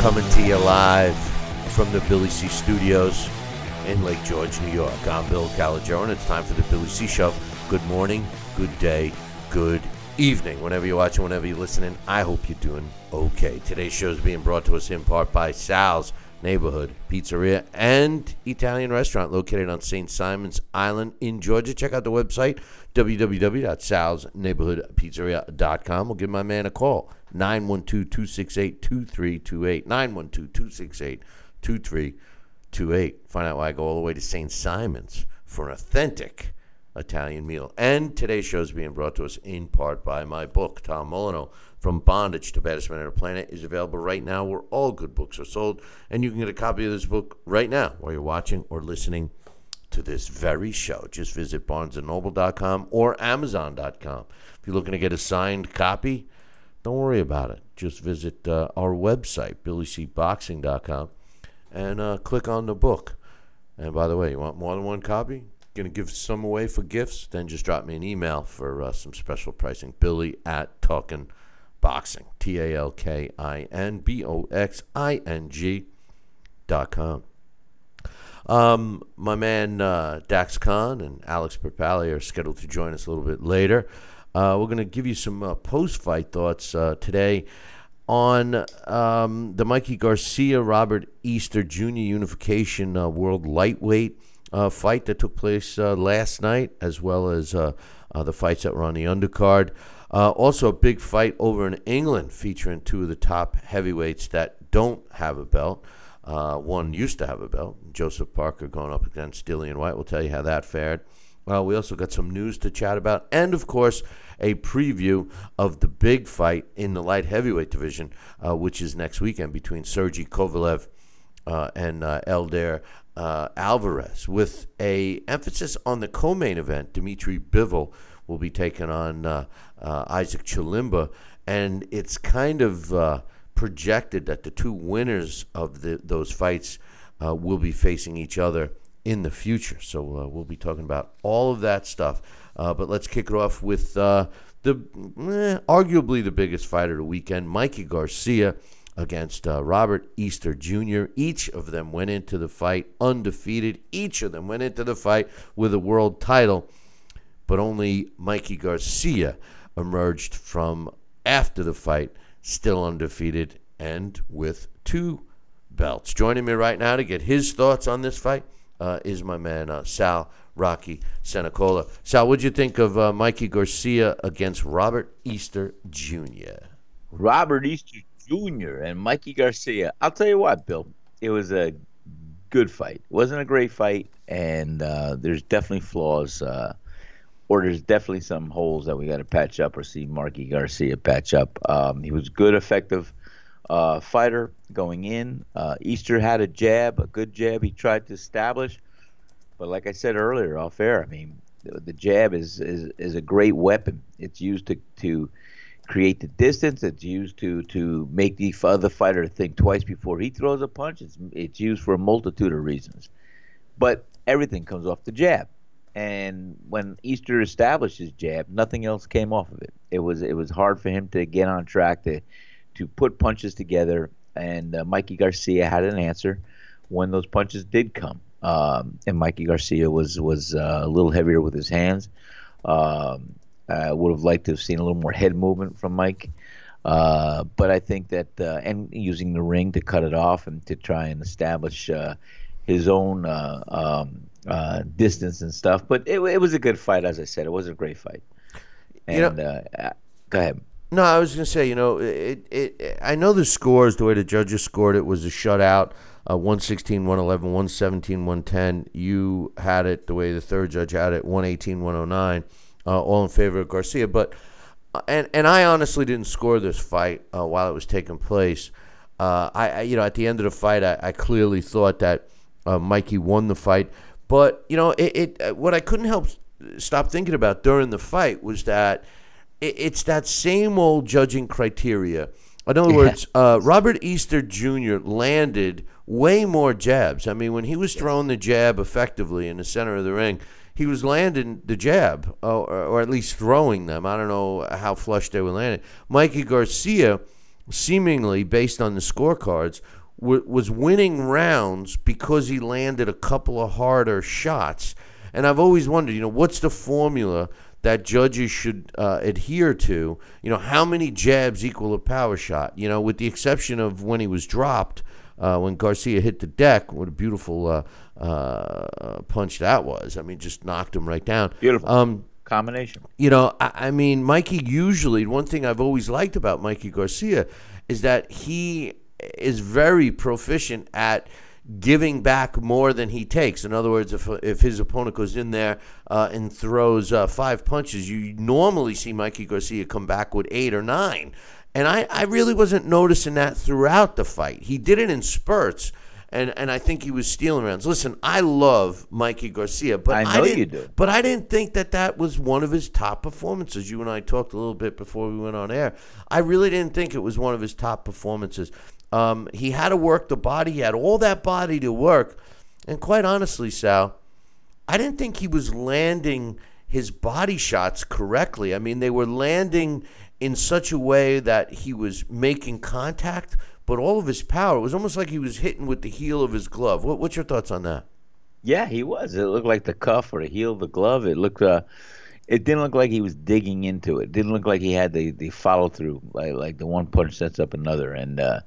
Coming to you live from the Billy C Studios in Lake George, New York. I'm Bill Calogero, and it's time for the Billy C Show. Good morning, good day, good evening. Whenever you're watching, whenever you're listening, I hope you're doing okay. Today's show is being brought to us in part by Sal's Neighborhood Pizzeria and Italian Restaurant located on St. Simon's Island in Georgia. Check out the website, www.salsneighborhoodpizzeria.com. We'll give my man a call, 912-268-2328, 912-268-2328. Find out why I go all the way to St. Simon's for an authentic Italian meal. And today's show is being brought to us in part by my book, Tom Molineaux, From Bondage to Baddest Man on the Planet, is available right now where all good books are sold. And you can get a copy of this book right now while you're watching or listening to this very show. Just visit barnesandnoble.com or amazon.com. If you're looking to get a signed copy, don't worry about it. Just visit uh, our website, billycboxing.com, and uh, click on the book. And by the way, you want more than one copy? Going to give some away for gifts? Then just drop me an email for uh, some special pricing. Billy at Talkin' Boxing. T A L K I N B O X I N G dot com. Um, my man uh, Dax Khan and Alex Perpali are scheduled to join us a little bit later. Uh, we're going to give you some uh, post fight thoughts uh, today on um, the Mikey Garcia Robert Easter Jr. Unification uh, World Lightweight uh, fight that took place uh, last night, as well as the fights that were on the undercard. Also, a big fight over in England featuring two of the top heavyweights that don't have a belt. One used to have a belt, Joseph Parker going up against Dillian Whyte. We'll tell you how that fared. Uh, we also got some news to chat about, and of course, a preview of the big fight in the light heavyweight division, uh, which is next weekend between Sergey Kovalev uh, and uh, Eleider uh, Alvarez, with a emphasis on the co-main event. Dimitri Bivol will be taking on uh, Isaac Chilemba, and it's kind of projected that the two winners of the, those fights will be facing each other in the future. So uh, we'll be talking about all of that stuff. Uh, but let's kick it off with uh, the eh, arguably the biggest fight of the weekend, Mikey Garcia against uh, Robert Easter Jr. Each of them went into the fight undefeated. Each of them went into the fight with a world title, but only Mikey Garcia emerged from after the fight still undefeated and with two belts. Joining me right now to get his thoughts on this fight uh, is my man uh, Sal Rocky Senecola. Sal, what'd you think of uh, Mikey Garcia against Robert Easter Jr.? Robert Easter Jr. and Mikey Garcia. I'll tell you what, Bill. It was a good fight. It wasn't a great fight, and uh, there's definitely flaws, uh, or there's definitely some holes that we got to patch up or see Mikey Garcia patch up. Um, he was good, effective uh, fighter going in. Uh, Easter had a jab, a good jab he tried to establish, but like I said earlier, off air, I mean, the, the jab is, is is a great weapon. It's used to to create the distance. It's used to to make the other fighter think twice before he throws a punch. It's it's used for a multitude of reasons, but everything comes off the jab. And when Easter established his jab, nothing else came off of it. It was it was hard for him to get on track to to put punches together. And uh, Mikey Garcia had an answer when those punches did come. Um, and Mikey Garcia was was uh, a little heavier with his hands. Um, I would have liked to have seen a little more head movement from Mike. Uh, but I think that uh, and using the ring to cut it off and to try and establish uh, his own uh, um, uh, distance and stuff. But it, it was a good fight, as I said. It was a great fight. And You know- uh, go ahead. No, I was going to say, you know, it, it, I know the scores, the way the judges scored it was a shutout, uh, 116, 111, 117, 110. You had it the way the third judge had it, 118, 109, uh, all in favor of Garcia. But, uh, and, and I honestly didn't score this fight uh, while it was taking place. Uh, I, I, you know, at the end of the fight, I, I clearly thought that uh, Mikey won the fight. But, you know, it, it uh, what I couldn't help stop thinking about during the fight was that it's that same old judging criteria. In other words, uh, Robert Easter Jr. landed way more jabs. I mean, when he was throwing the jab effectively in the center of the ring, he was landing the jab, or, or at least throwing them. I don't know how flush they were landing. Mikey Garcia, seemingly based on the scorecards, w- was winning rounds because he landed a couple of harder shots. And I've always wondered, you know, what's the formula that judges should uh, adhere to? You know, how many jabs equal a power shot? You know, with the exception of when he was dropped, uh, when Garcia hit the deck, what a beautiful uh, uh, punch that was. I mean, just knocked him right down. Beautiful. Um, Combination. you know, I, I mean, Mikey usually, one thing I've always liked about Mikey Garcia is that he is very proficient at giving back more than he takes. In other words, if, if his opponent goes in there uh, and throws uh, five punches, you normally see Mikey Garcia come back with eight or nine. And I, I really wasn't noticing that throughout the fight. He did it in spurts. And, and I think he was stealing rounds. Listen, I love Mikey Garcia, but I know didn't, you do. but I didn't think that that was one of his top performances. You and I talked a little bit before we went on air. I really didn't think it was one of his top performances. Um, he had to work the body. He had all that body to work. And quite honestly, Sal, I didn't think he was landing his body shots correctly. I mean, they were landing in such a way that he was making contact, but all of his power it was almost like he was hitting with the heel of his glove. What, what's your thoughts on that? Yeah, he was. It looked like the cuff or the heel of the glove. It looked. Uh, it didn't look like he was digging into it. It didn't look like he had the, the follow through, like like the one punch sets up another. And uh,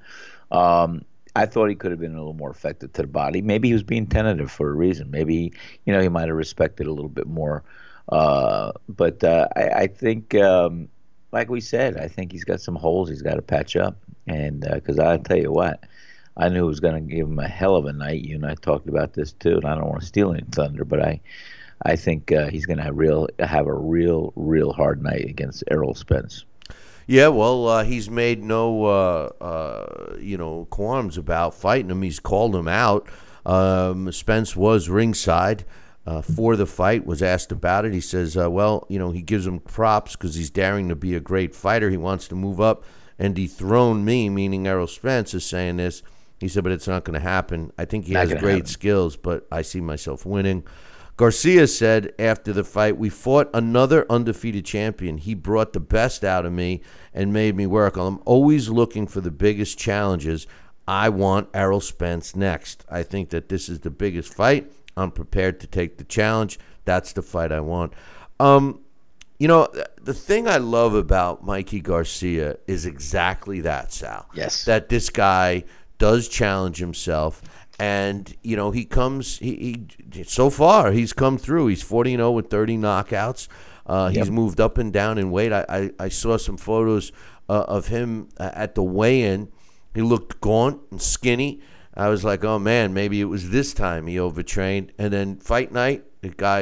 um, I thought he could have been a little more effective to the body. Maybe he was being tentative for a reason. Maybe you know he might have respected a little bit more. Uh, but uh, I, I think, um, like we said, I think he's got some holes he's got to patch up. And because I'll tell you what, I knew it was going to give him a hell of a night. You and I talked about this too, and I don't want to steal any thunder, but I, I think uh, he's going to have real have a real real hard night against Errol Spence. Yeah, well, uh, he's made no, uh, uh, you know, qualms about fighting him. He's called him out. Um, Spence was ringside uh, for the fight. Was asked about it. He says, uh, "Well, you know, he gives him props because he's daring to be a great fighter. He wants to move up and dethrone me." Meaning Errol Spence is saying this. He said, "But it's not going to happen. I think he Not has great happen. skills, but I see myself winning." Garcia said after the fight, We fought another undefeated champion. He brought the best out of me and made me work. I'm always looking for the biggest challenges. I want Errol Spence next. I think that this is the biggest fight. I'm prepared to take the challenge. That's the fight I want. Um, you know, the thing I love about Mikey Garcia is exactly that, Sal. Yes. That this guy does challenge himself. And, you know, he comes, he, he so far, he's come through. He's 40 0 with 30 knockouts. Uh, He's Yep. moved up and down in weight. I, I, I saw some photos uh, of him uh, at the weigh in. He looked gaunt and skinny. I was like, oh man, maybe it was this time he overtrained. And then fight night, the guy,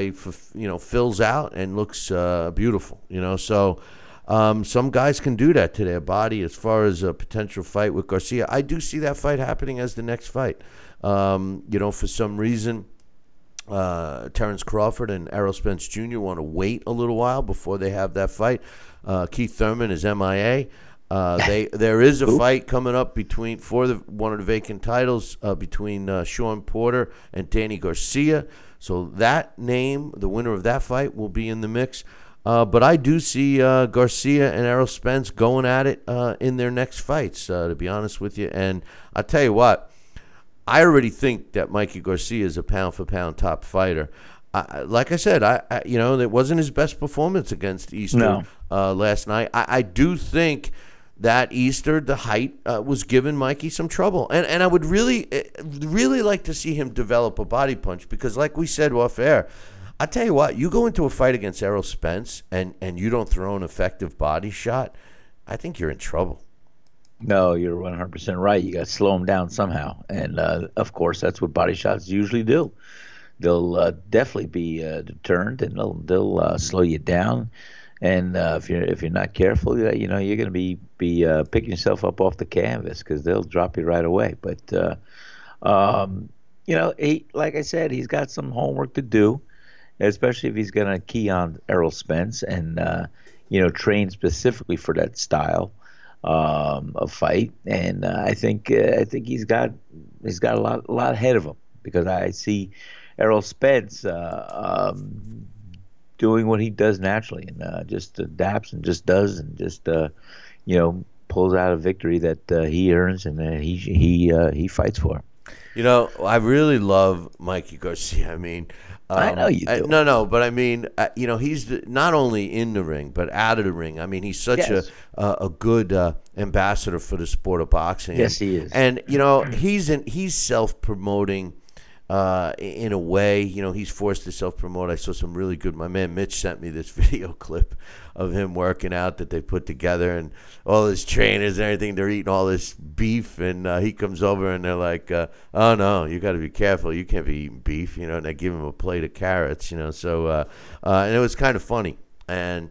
you know, fills out and looks uh, beautiful. You know, so um, some guys can do that to their body. As far as a potential fight with Garcia, I do see that fight happening as the next fight. Um, you know, for some reason, uh, Terrence Crawford and Errol Spence Jr. want to wait a little while before they have that fight. Uh, Keith Thurman is MIA. Uh, they there is a fight coming up between for the one of the vacant titles uh, between uh, Shawn Porter and Danny Garcia. So that name, the winner of that fight, will be in the mix. Uh, but I do see uh, Garcia and Errol Spence going at it uh, in their next fights. Uh, to be honest with you, and I tell you what, I already think that Mikey Garcia is a pound for pound top fighter. I, like I said, I, I you know it wasn't his best performance against Easter No. uh, last night. I, I do think that Easter, the height uh, was giving Mikey some trouble, and and I would really, eh, really like to see him develop a body punch because, like we said off air, I tell you what, you go into a fight against Errol Spence and and you don't throw an effective body shot, I think you're in trouble. No, you're 100% right. You got to slow him down somehow, and uh, of course, that's what body shots usually do. They'll uh, definitely be uh, and they'll they'll uh, slow you down. And uh, if you're if you're not careful, you know you're going to be be uh, picking yourself up off the canvas because they'll drop you right away. But um, you know, he like I said, he's got some homework to do especially if he's going to key on Errol Spence and uh, you know train specifically for that style um, of fight. And uh, I think uh, I think he's got he's got a lot a lot ahead of him because I see Errol Spence uh, um, doing what he does naturally and uh, just adapts and just does and just uh, you know pulls out a victory that he earns and that he he he fights for. You know, I really love Mikey Garcia. I mean, um, I know you do. I, no, no, but I mean, uh, you know, he's the, not only in the ring but out of the ring. I mean, he's such yes. a uh, a good uh, ambassador for the sport of boxing. Yes, he is. And you know, he's in, he's self promoting uh, in a way. You know, he's forced to self promote. I saw some really good. My man Mitch sent me this video clip of him working out that they put together, and all his trainers and everything. They're eating all this beef, and uh, he comes over and they're like, uh, "Oh no, you got to be careful. You can't be eating beef." You know, and they give him a plate of carrots. You know, so uh, uh, and it was kind of funny and.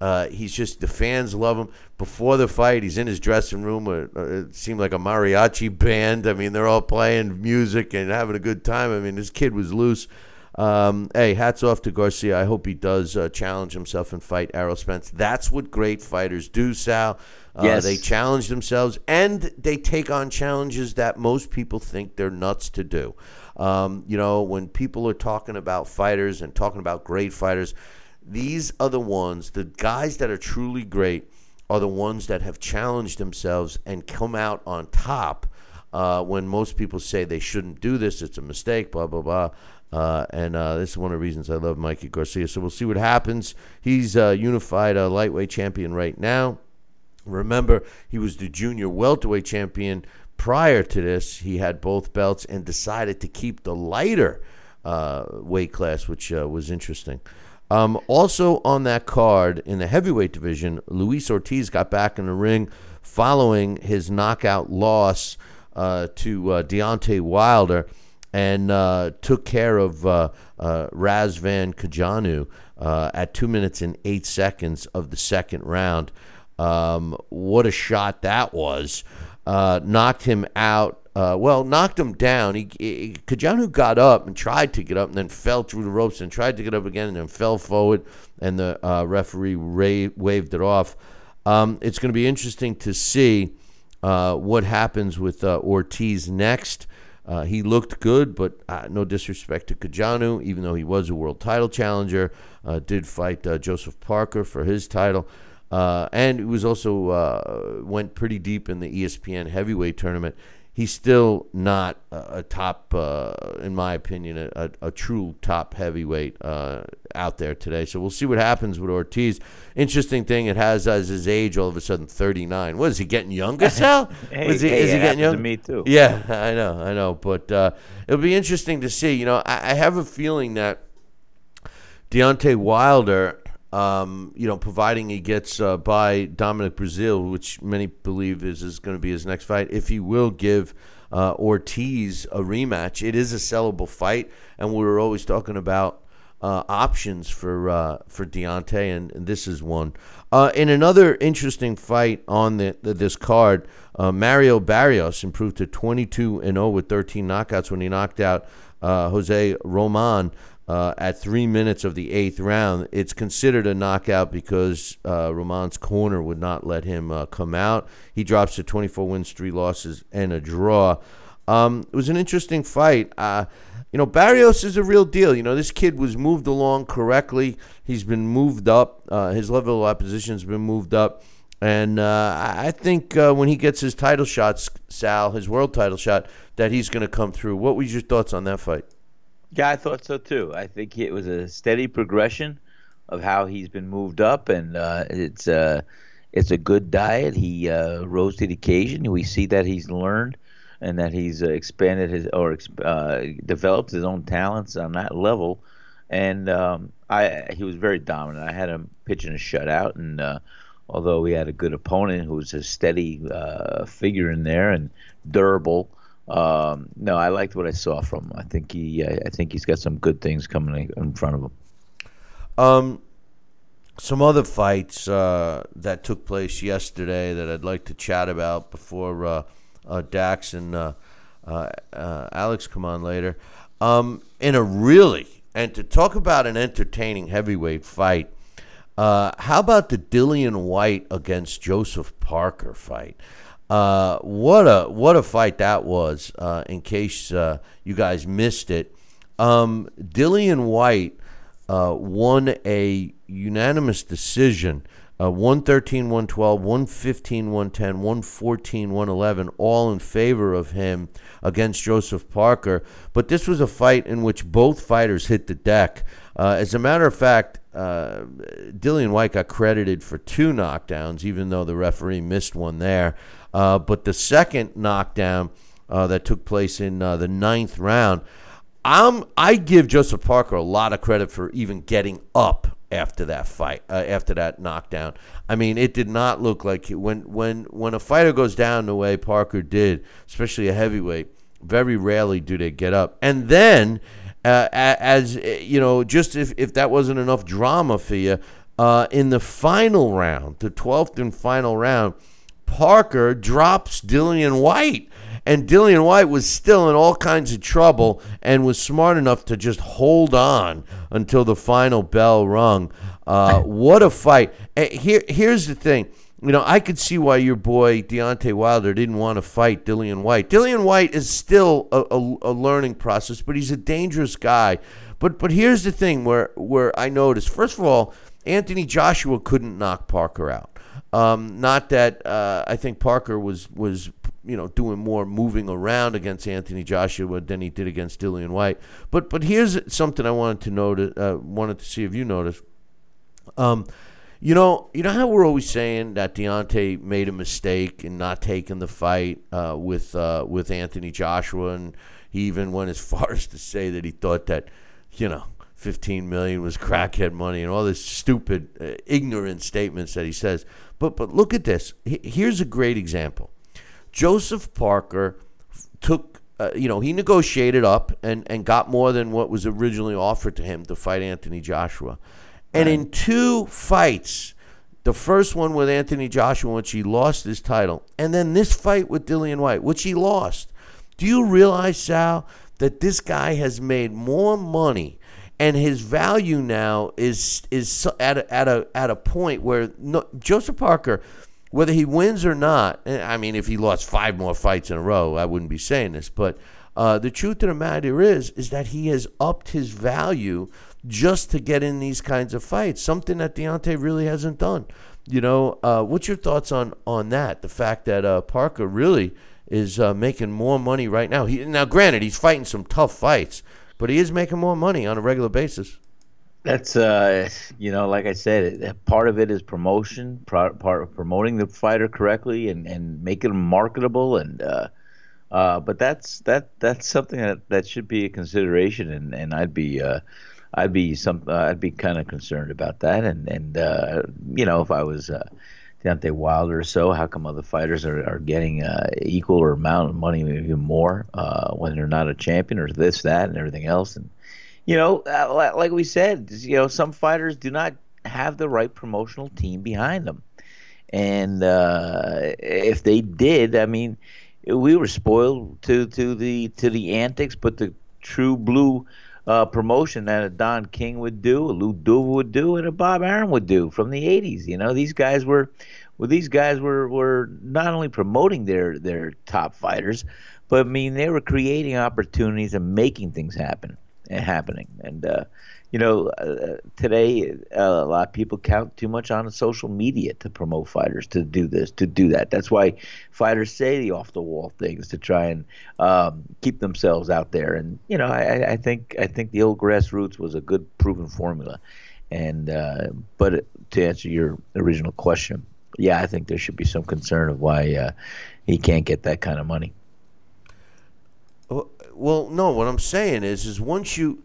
Uh, he's just the fans love him. Before the fight, he's in his dressing room. Uh, uh, it seemed like a mariachi band. I mean, they're all playing music and having a good time. I mean, this kid was loose. Um, hey, hats off to Garcia. I hope he does uh, challenge himself and fight Errol Spence. That's what great fighters do, Sal. Uh, yes. They challenge themselves and they take on challenges that most people think they're nuts to do. Um, you know, when people are talking about fighters and talking about great fighters, these are the ones, the guys that are truly great are the ones that have challenged themselves and come out on top uh, when most people say they shouldn't do this, it's a mistake, blah, blah, blah. Uh, and uh, this is one of the reasons I love Mikey Garcia. So we'll see what happens. He's a unified uh, lightweight champion right now. Remember, he was the junior welterweight champion prior to this. He had both belts and decided to keep the lighter uh, weight class, which uh, was interesting. Um, also on that card in the heavyweight division, Luis Ortiz got back in the ring following his knockout loss uh, to uh, Deontay Wilder and uh, took care of uh, uh, Razvan Cojanu uh, at two minutes and eight seconds of the second round. Um, what a shot that was! knocked him out uh, well, knocked him down. He, he, Cojanu got up and tried to get up, and then fell through the ropes and tried to get up again, and then fell forward, and the uh, referee ra- waved it off. Um, it's going to be interesting to see uh, what happens with uh, Ortiz next. Uh, he looked good, but uh, no disrespect to Cojanu, even though he was a world title challenger, did fight Joseph Parker for his title. and he was also went pretty deep in the ESPN heavyweight tournament he's still not a, a top, uh, in my opinion, a, a, a true top heavyweight uh, out there today. So we'll see what happens with Ortiz. Interesting thing, it has as his age all of a sudden 39. What is he getting younger, Sal? hey, is he, hey, is he getting younger? me too. Yeah, I know, I know. But uh, it'll be interesting to see. You know, I, I have a feeling that Deontay Wilder um, you know, providing he gets uh, by Dominic Breazeale, which many believe is, is going to be his next fight, if he will give uh, Ortiz a rematch, it is a sellable fight, and we were always talking about uh, options for uh, for Deontay, and, and, this is one. Uh, in another interesting fight on the, the this card, uh, Mario Barrios improved to 22 and 0 with 13 knockouts when he knocked out Jose Roman uh, at three minutes of the eighth round. It's considered a knockout because uh, Roman's corner would not let him uh, come out. He drops to 24 wins, three losses, and a draw. Um, it was an interesting fight. Uh, you know, Barrios is a real deal. You know, this kid was moved along correctly. He's been moved up. Uh, his level of opposition has been moved up. And uh, I think uh, when he gets his title shots, Sal, his world title shot, that he's going to come through. What was your thoughts on that fight? Yeah, I thought so too. I think it was a steady progression of how he's been moved up, and uh, it's uh, it's a good diet. He uh, rose to the occasion. We see that he's learned and that he's uh, expanded his or uh, developed his own talents on that level. And um, I he was very dominant. I had him pitching a shutout, and uh, although he had a good opponent who was a steady figure in there and durable, um, no, I liked what I saw from him. I think he I think he's got some good things coming in front of him. Um, some other fights uh, that took place yesterday that I'd like to chat about before uh, uh, Dax and uh, uh, uh, Alex come on later. Um, in a really and to talk about an entertaining heavyweight fight, how about the Dillian Whyte against Joseph Parker fight? What a what a fight that was! in case you guys missed it, um, Dillian Whyte won a unanimous decision. Uh, 113, 112, 115, 110, 114, 111, all in favor of him against Joseph Parker. But this was a fight in which both fighters hit the deck. Uh, as a matter of fact, uh, Dillian Whyte got credited for two knockdowns, even though the referee missed one there. Uh, but the second knockdown uh, that took place in uh, the ninth round, I'm, I give Joseph Parker a lot of credit for even getting up after that fight, uh, after that knockdown. I mean, it did not look like when when when a fighter goes down the way Parker did, especially a heavyweight. Very rarely do they get up, and then. Uh, as you know, just if, if that wasn't enough drama for you, uh, in the final round, the 12th and final round, Parker drops Dillian Whyte. And Dillian Whyte was still in all kinds of trouble and was smart enough to just hold on until the final bell rung. Uh, what a fight. Here, here's the thing. You know, I could see why your boy Deontay Wilder didn't want to fight Dillian Whyte. Dillian Whyte is still a, a, a learning process, but he's a dangerous guy. But but here's the thing where where I noticed. First of all, Anthony Joshua couldn't knock Parker out. Um, not that uh, I think Parker was was you know, doing more moving around against Anthony Joshua than he did against Dillian Whyte. But but here's something I wanted to notice. Uh, wanted to see if you noticed. Um, you know, you know how we're always saying that Deontay made a mistake in not taking the fight uh, with uh, with Anthony Joshua, and he even went as far as to say that he thought that, you know, 15 million was crackhead money and all this stupid, uh, ignorant statements that he says. But but look at this. Here's a great example. Joseph Parker took, uh, you know, he negotiated up and, and got more than what was originally offered to him to fight Anthony Joshua. And in two fights, the first one with Anthony Joshua, which he lost his title, and then this fight with Dillian Whyte which he lost. Do you realize, Sal, that this guy has made more money and his value now is is at a, at a at a point where no, Joseph Parker whether he wins or not, eh, I mean, if he lost five more fights in a row, I wouldn't be saying this. But uh, the truth of the matter is, is that he has upped his value just to get in these kinds of fights. Something that Deontay really hasn't done. You know, uh, what's your thoughts on on that? The fact that uh, Parker really is uh, making more money right now. He, now, granted, he's fighting some tough fights, but he is making more money on a regular basis. That's uh, you know, like I said, part of it is promotion, part, of promoting the fighter correctly and and making them marketable, and uh, uh, but that's that that's something that, that should be a consideration, and and I'd be uh, I'd be some uh, I'd be kind of concerned about that, and and uh, you know, if I was uh, Deontay Wilder or so, how come other fighters are are getting uh, equal or amount of money, maybe more, uh, when they're not a champion or this that and everything else, and you know, uh, like we said, you know, some fighters do not have the right promotional team behind them, and uh, if they did, I mean, we were spoiled to to the to the antics, but the true blue uh, promotion that a Don King would do, a Lou Duva would do, and a Bob Arum would do from the '80s. You know, these guys were, well, these guys were were not only promoting their their top fighters, but I mean they were creating opportunities and making things happen and happening. And uh, you know, uh, today uh, a lot of people count too much on social media to promote fighters to do this, to do that. That's why fighters say the off the wall things to try and um, keep themselves out there. And you know, I, I, think I think the old grassroots was a good proven formula. And uh, but to answer your original question, yeah, I think there should be some concern of why uh, he can't get that kind of money. Well, no. What I'm saying is, is once you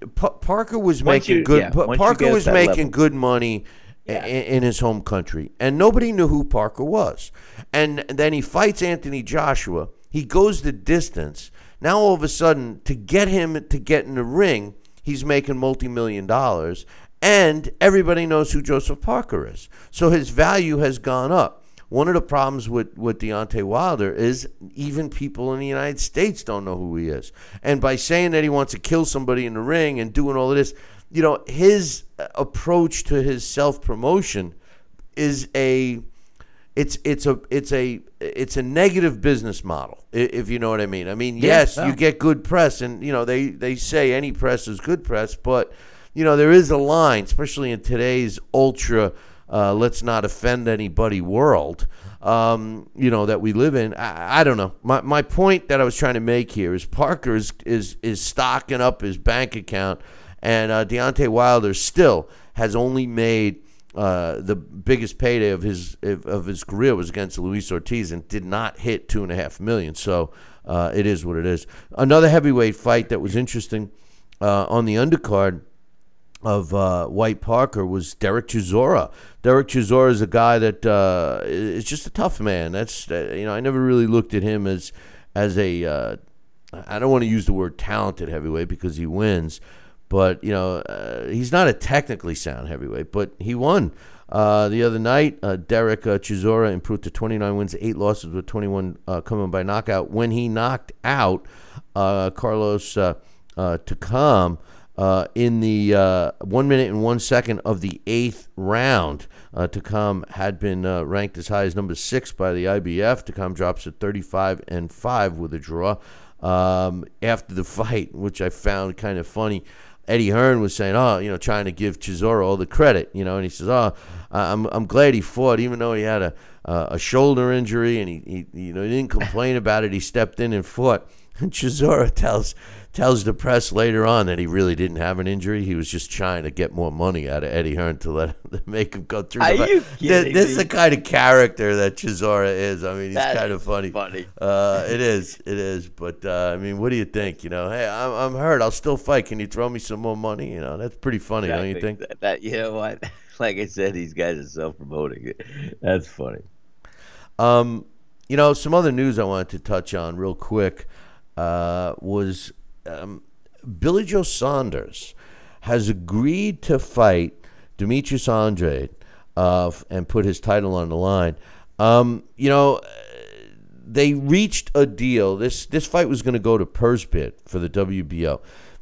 P- Parker was Once making you- good. yeah, Pa- once you Parker was making level. good money Yeah. in, his home country, and nobody knew who Parker was. And then he fights Anthony Joshua. He goes the distance. Now all of a sudden, to get him to get in the ring, he's making multi-million dollars, and everybody knows who Joseph Parker is. So his value has gone up. One of the problems with, with Deontay Wilder is even people in the United States don't know who he is. And by saying that he wants to kill somebody in the ring and doing all of this, you know, his uh, approach to his self promotion is a it's it's a it's a it's a negative business model if you know what I mean. I mean, yes, no. you get good press, and you know they they say any press is good press, but you know there is a line, especially in today's ultra uh, let's not offend anybody world. Um, you know that we live in. I, I don't know. My my point that I was trying to make here is Parker is is is stocking up his bank account, and uh, Deontay Wilder still has only made uh, the biggest payday of his of his career was against Luis Ortiz and did not hit two and a half million. So uh, it is what it is. Another heavyweight fight that was interesting uh, on the undercard of uh, Whyte Parker was Derek Chisora. Derek Chisora is a guy that uh, is just a tough man. That's uh, you know I never really looked at him as as a uh, I don't want to use the word talented heavyweight because he wins, but you know uh, he's not a technically sound heavyweight, but he won. Uh, the other night, uh, Derek uh, Chisora improved to 29 wins, eight losses, with 21 uh, coming by knockout. When he knocked out uh, Carlos uh, uh, Takam uh, in the uh, one minute and one second of the eighth round. Uh, Takam had been uh, ranked as high as number six by the IBF. Takam drops at 35 and five with a draw. Um, after the fight, which I found kind of funny, Eddie Hearn was saying, "Oh, you know, trying to give Chisora all the credit, you know," and he says, "Oh, I'm I'm glad he fought, even though he had a a shoulder injury, and he, he you know he didn't complain about it. He stepped in and fought." And Chisora tells tells the press later on that he really didn't have an injury. He was just trying to get more money out of Eddie Hearn to let to make him go through. Are the you kidding This is the kind of character that Chisora is. I mean, he's That kind of funny. funny. Uh, it is. It is. But uh, I mean, what do you think? You know, hey, I'm, I'm hurt. I'll still fight. Can you throw me some more money? You know, that's pretty funny, don't you think? That, that- you know what? Like I said, these guys are self-promoting. That's funny. Um, you know, some other news I wanted to touch on real quick uh, was um, Billy Joe Saunders has agreed to fight Demetrius Andrade uh, and put his title on the line. Um, you know, they reached a deal. This this fight was going to go to purse bid for the WBO.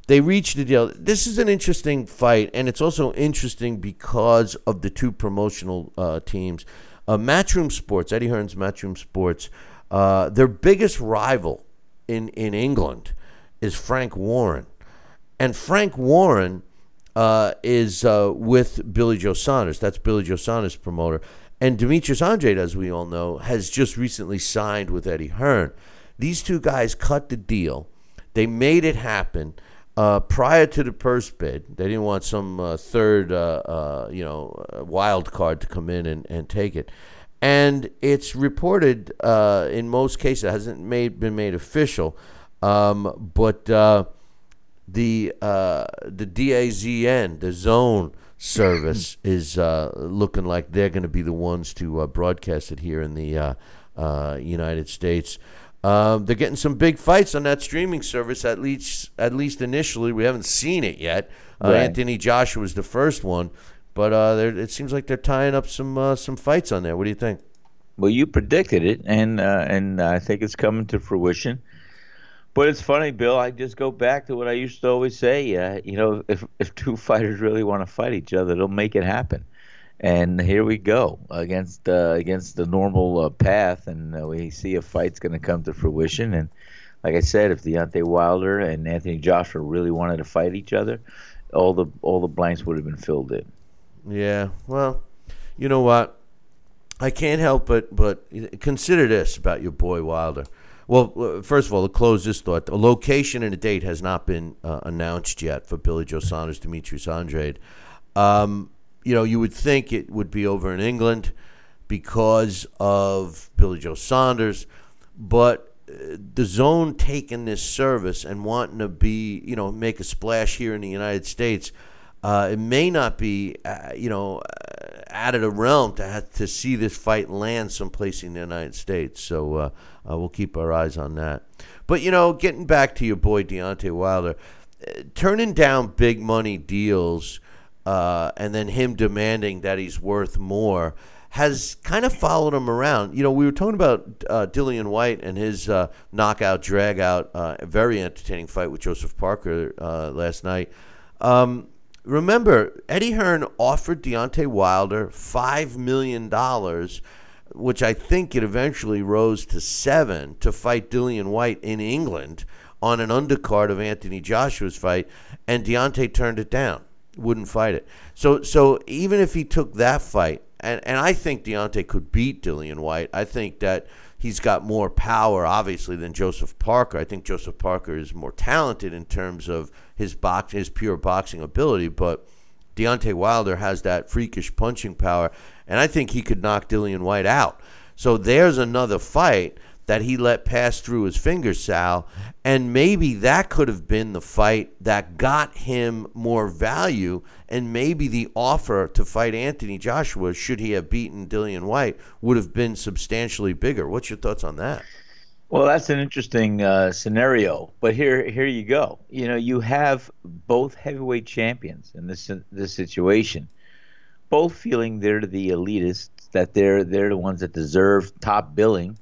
They reached a deal. This is an interesting fight, and it's also interesting because of the two promotional uh, teams. Uh, Matchroom Sports, Eddie Hearn's Matchroom Sports, uh, their biggest rival in in England is Frank Warren, and Frank Warren uh, is uh, with Billy Joe Saunders. That's Billy Joe Saunders' promoter. And Demetrius Andrade, as we all know, has just recently signed with Eddie Hearn. These two guys cut the deal. They made it happen uh, prior to the purse bid. They didn't want some uh, third, uh, uh, you know, wild card to come in and, and take it. And it's reported in most cases, it hasn't made, been made official, um, but uh, the uh, the DAZN, the Zone service, is uh, looking like they're going to be the ones to uh, broadcast it here in the uh, uh, United States. Um, they're getting some big fights on that streaming service. At least, at least initially, we haven't seen it yet. Uh, Right. Anthony Joshua was the first one, but uh, it seems like they're tying up some uh, some fights on there. What do you think? Well, you predicted it, and uh, and I think it's coming to fruition. But it's funny, Bill. I just go back to what I used to always say. Uh, you know, if if two fighters really want to fight each other, they'll make it happen. And here we go against uh, against the normal uh, path, and uh, we see a fight's going to come to fruition. And like I said, if Deontay Wilder and Anthony Joshua really wanted to fight each other, all the all the blanks would have been filled in. Yeah, well, you know what? I can't help but but consider this about your boy Wilder. Well, uh, first of all, to close this thought, the location and a date has not been uh, announced yet for Billy Joe Saunders, Demetrius Andrade. Um, you know, you would think it would be over in England, because of Billy Joe Saunders, but uh, the zone taking this service and wanting to be, you know, make a splash here in the United States, uh, it may not be, uh, you know, uh, of the realm to have to see this fight land someplace in the United States. So uh, uh, we'll keep our eyes on that. But you know, getting back to your boy Deontay Wilder, turning down big money deals and then him demanding that he's worth more has kind of followed him around. You know, we were talking about uh, Dillian Whyte and his uh, knockout, drag out, uh, very entertaining fight with Joseph Parker uh, last night. Um, remember, Eddie Hearn offered Deontay Wilder $5 million, which I think it eventually rose to seven to fight Dillian Whyte in England on an undercard of Anthony Joshua's fight, and Deontay turned it down, wouldn't fight it. So, so even if he took that fight, and and I think Deontay could beat Dillian Whyte, I think that he's got more power, obviously, than Joseph Parker. I think Joseph Parker is more talented in terms of his box, his pure boxing ability, but Deontay Wilder has that freakish punching power, and I think he could knock Dillian Whyte out. So there's another fight that he let pass through his fingers, Sal. And maybe that could have been the fight that got him more value. And maybe the offer to fight Anthony Joshua, should he have beaten Dillian Whyte, would have been substantially bigger. What's your thoughts on that? Well, that's an interesting uh, scenario, but here, here you go. You know, you have both heavyweight champions in this this situation, both feeling they're the elitists, that they're they're the ones that deserve top billing,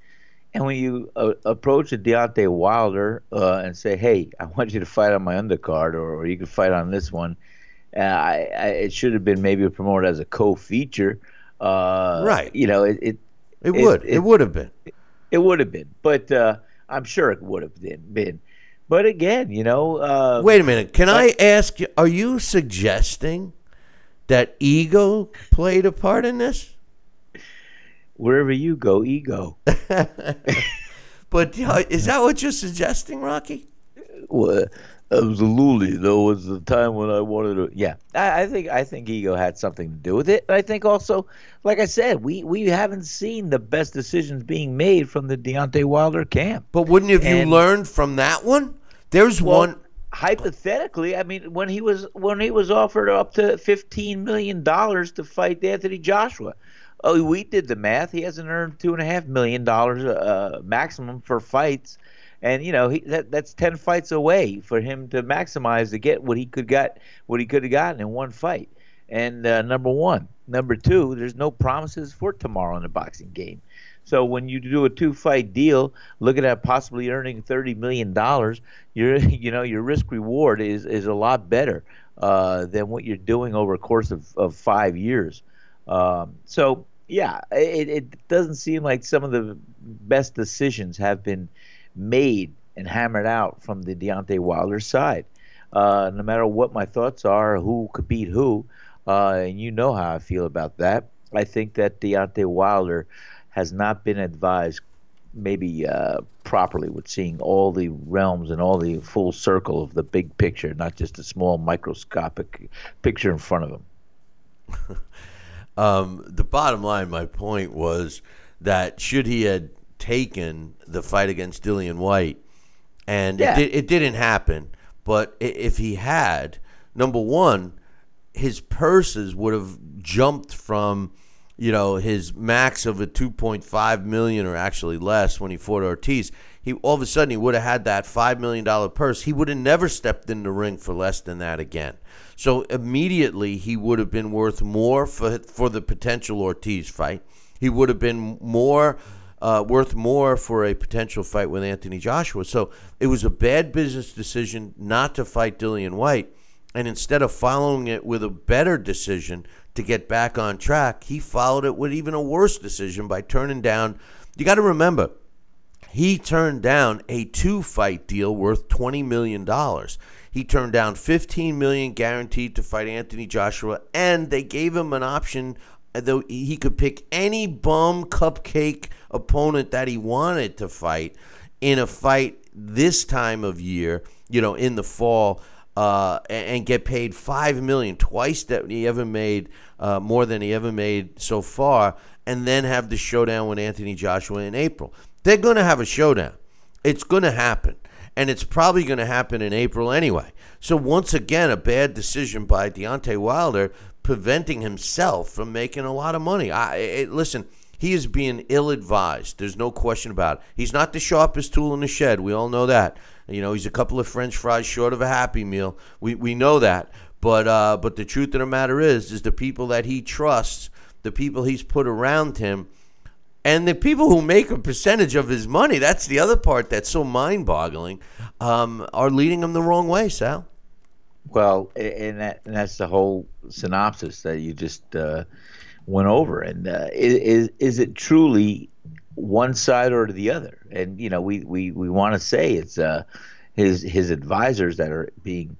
and when you uh, approach a Deontay Wilder uh, and say, "Hey, I want you to fight on my undercard, or, or you can fight on this one," uh, I, I, it should have been maybe promoted as a co-feature. Uh, right. You know, it it, it would it, it, would have been. It, it would have been, but uh, I'm sure it would have been. been. But again, you know. Uh, Wait a minute. Can I ask you? Are you suggesting that ego played a part in this? Wherever you go, ego. but uh, is that what you're suggesting, Rocky? Well, absolutely. There was a time when I wanted to. Yeah, I, I, think I think ego had something to do with it. I think also, like I said, we we haven't seen the best decisions being made from the Deontay Wilder camp. But wouldn't have and, you learned from that one? There's well, one. Hypothetically, I mean, when he was when he was offered up to fifteen million dollars to fight Anthony Joshua, Oh, we did the math. He hasn't earned two and a half million dollars uh, maximum for fights, and you know he, that that's ten fights away for him to maximize to get what he could got what he could have gotten in one fight. And uh, number one, number two, there's no promises for tomorrow in the boxing game. So when you do a two-fight deal, looking at possibly earning thirty million dollars, your you know your risk reward is is a lot better uh, than what you're doing over a course of, of five years. Um, so yeah, it, it doesn't seem like some of the best decisions have been made and hammered out from the Deontay Wilder side. Uh, no matter what my thoughts are, who could beat who, uh, and you know how I feel about that. I think that Deontay Wilder has not been advised maybe uh, properly with seeing all the realms and all the full circle of the big picture, not just a small microscopic picture in front of him. Um, the bottom line, my point was that should he had taken the fight against Dillian Whyte, and yeah. it, it didn't happen, but if he had, number one, his purses would have jumped from you know his max of a 2.5 million or actually less when he fought Ortiz. He all of a sudden he would have had that 5 million dollar purse. He would have never stepped in the ring for less than that again so immediately he would have been worth more for for the potential Ortiz fight. He would have been more uh, worth more for a potential fight with Anthony Joshua. So it was a bad business decision not to fight Dillian Whyte, And instead of following it with a better decision to get back on track, he followed it with even a worse decision by turning down. You got to remember, he turned down a two fight deal worth $20 million. He turned down 15 million guaranteed to fight Anthony Joshua, and they gave him an option though he could pick any bum cupcake opponent that he wanted to fight in a fight this time of year, you know, in the fall, uh, and get paid five million, twice that he ever made, uh, more than he ever made so far, and then have the showdown with Anthony Joshua in April. They're going to have a showdown. It's going to happen. And it's probably going to happen in April anyway. So, once again, a bad decision by Deontay Wilder preventing himself from making a lot of money. I, it, listen, he is being ill advised. There's no question about it. He's not the sharpest tool in the shed. We all know that. You know, he's a couple of French fries short of a Happy Meal. We, we know that. But uh, but the truth of the matter is, is the people that he trusts, the people he's put around him, and the people who make a percentage of his money. That's the other part that's so mind-boggling. Um, are leading him the wrong way, Sal. Well, and that and that's the whole synopsis that you just uh, went over. And uh, is is it truly one side or the other? And you know, we we, we want to say it's uh, his his advisors that are being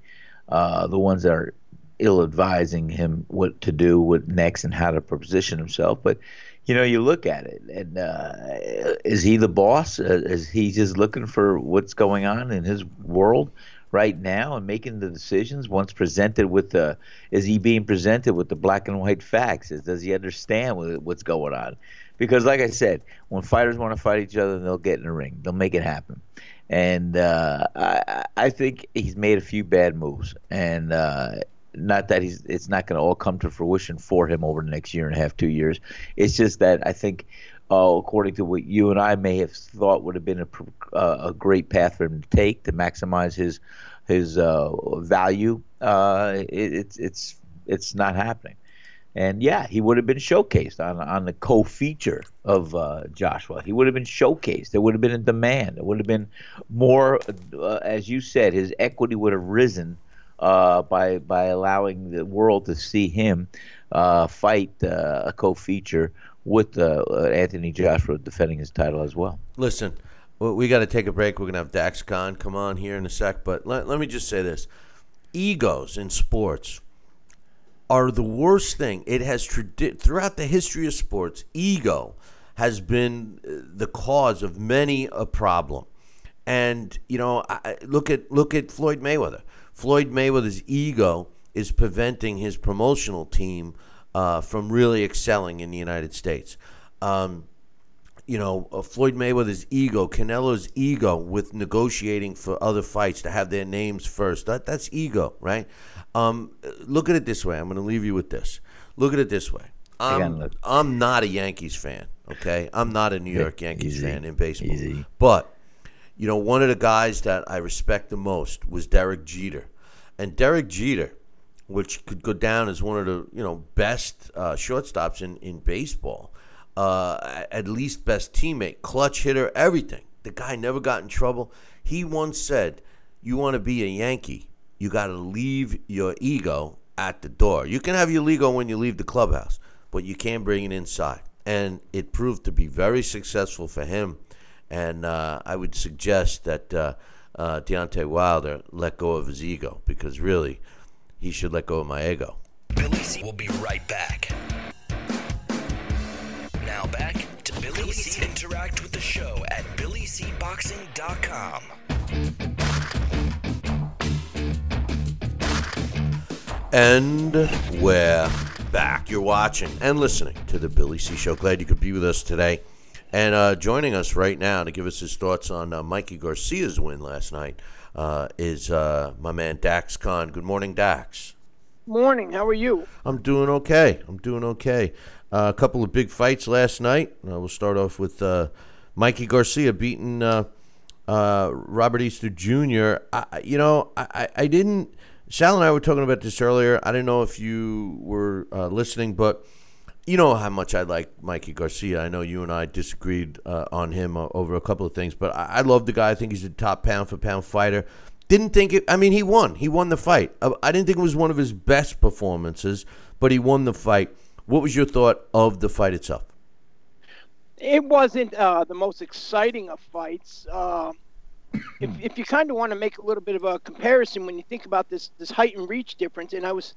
uh, the ones that are ill advising him what to do, what next, and how to position himself. But you know, you look at it, and uh, is he the boss? Uh, is he just looking for what's going on in his world right now and making the decisions? Once presented with the, is he being presented with the black and white facts? Does he understand what's going on? Because, like I said, when fighters want to fight each other, they'll get in the ring. They'll make it happen and uh, I, I think he's made a few bad moves, and uh, not that he's it's not going to all come to fruition for him over the next year and a half, two years. It's just that I think, uh, according to what you and I may have thought would have been a, uh, a great path for him to take to maximize his his uh, value, uh, it, it's it's it's not happening. And yeah, he would have been showcased on on the co-feature of uh, Joshua. He would have been showcased. There would have been a demand. There would have been more, uh, as you said, his equity would have risen uh, by by allowing the world to see him uh, fight uh, a co-feature with uh, Anthony Joshua defending his title as well. Listen, we got to take a break. We're gonna have Dax Khan come on here in a sec, but let, let me just say this: egos in sports are the worst thing. It has tradi- throughout the history of sports, ego has been uh, the cause of many a problem. And you know, I, look at look at Floyd Mayweather. Floyd Mayweather's ego is preventing his promotional team uh, from really excelling in the United States. Um, you know, uh, Floyd Mayweather's ego, Canelo's ego with negotiating for other fights to have their names first. That that's ego, right? Um, look at it this way. I'm going to leave you with this. Look at it this way. I'm, I'm not a Yankees fan. Okay, I'm not a New York Yankees Easy. fan in baseball. Easy. But you know, one of the guys that I respect the most was Derek Jeter, and Derek Jeter, which could go down as one of the you know best uh, shortstops in in baseball, uh, at least best teammate, clutch hitter, everything. The guy never got in trouble. He once said, "You want to be a Yankee." you got to leave your ego at the door. You can have your ego when you leave the clubhouse, but you can't bring it inside. And it proved to be very successful for him. And uh, I would suggest that uh, uh, Deontay Wilder let go of his ego because really, he should let go of my ego. Billy C will be right back. Now back to Billy C. Interact with the show at BillyCBoxing.com. And we're back. You're watching and listening to the Billy C Show. Glad you could be with us today. And uh, joining us right now to give us his thoughts on uh, Mikey Garcia's win last night uh, is uh, my man Dax Khan. Good morning, Dax. Morning. How are you? I'm doing okay. I'm doing okay. Uh, a couple of big fights last night. Uh, we'll start off with Mikey Garcia beating Robert Easter Jr. I, you know, I, I didn't Sal and I were talking about this earlier. I don't know if you were uh, listening, but you know how much I like Mikey Garcia. I know you and I disagreed uh, on him uh, over a couple of things, but I-, I love the guy. I think he's a top pound for pound fighter. Didn't think it. I mean, he won. He won the fight. Uh, I didn't think it was one of his best performances, but he won the fight. What was your thought of the fight itself? It wasn't uh, the most exciting of fights. Uh, if, if you kind of want to make a little bit of a comparison when you think about this this height and reach difference, and I was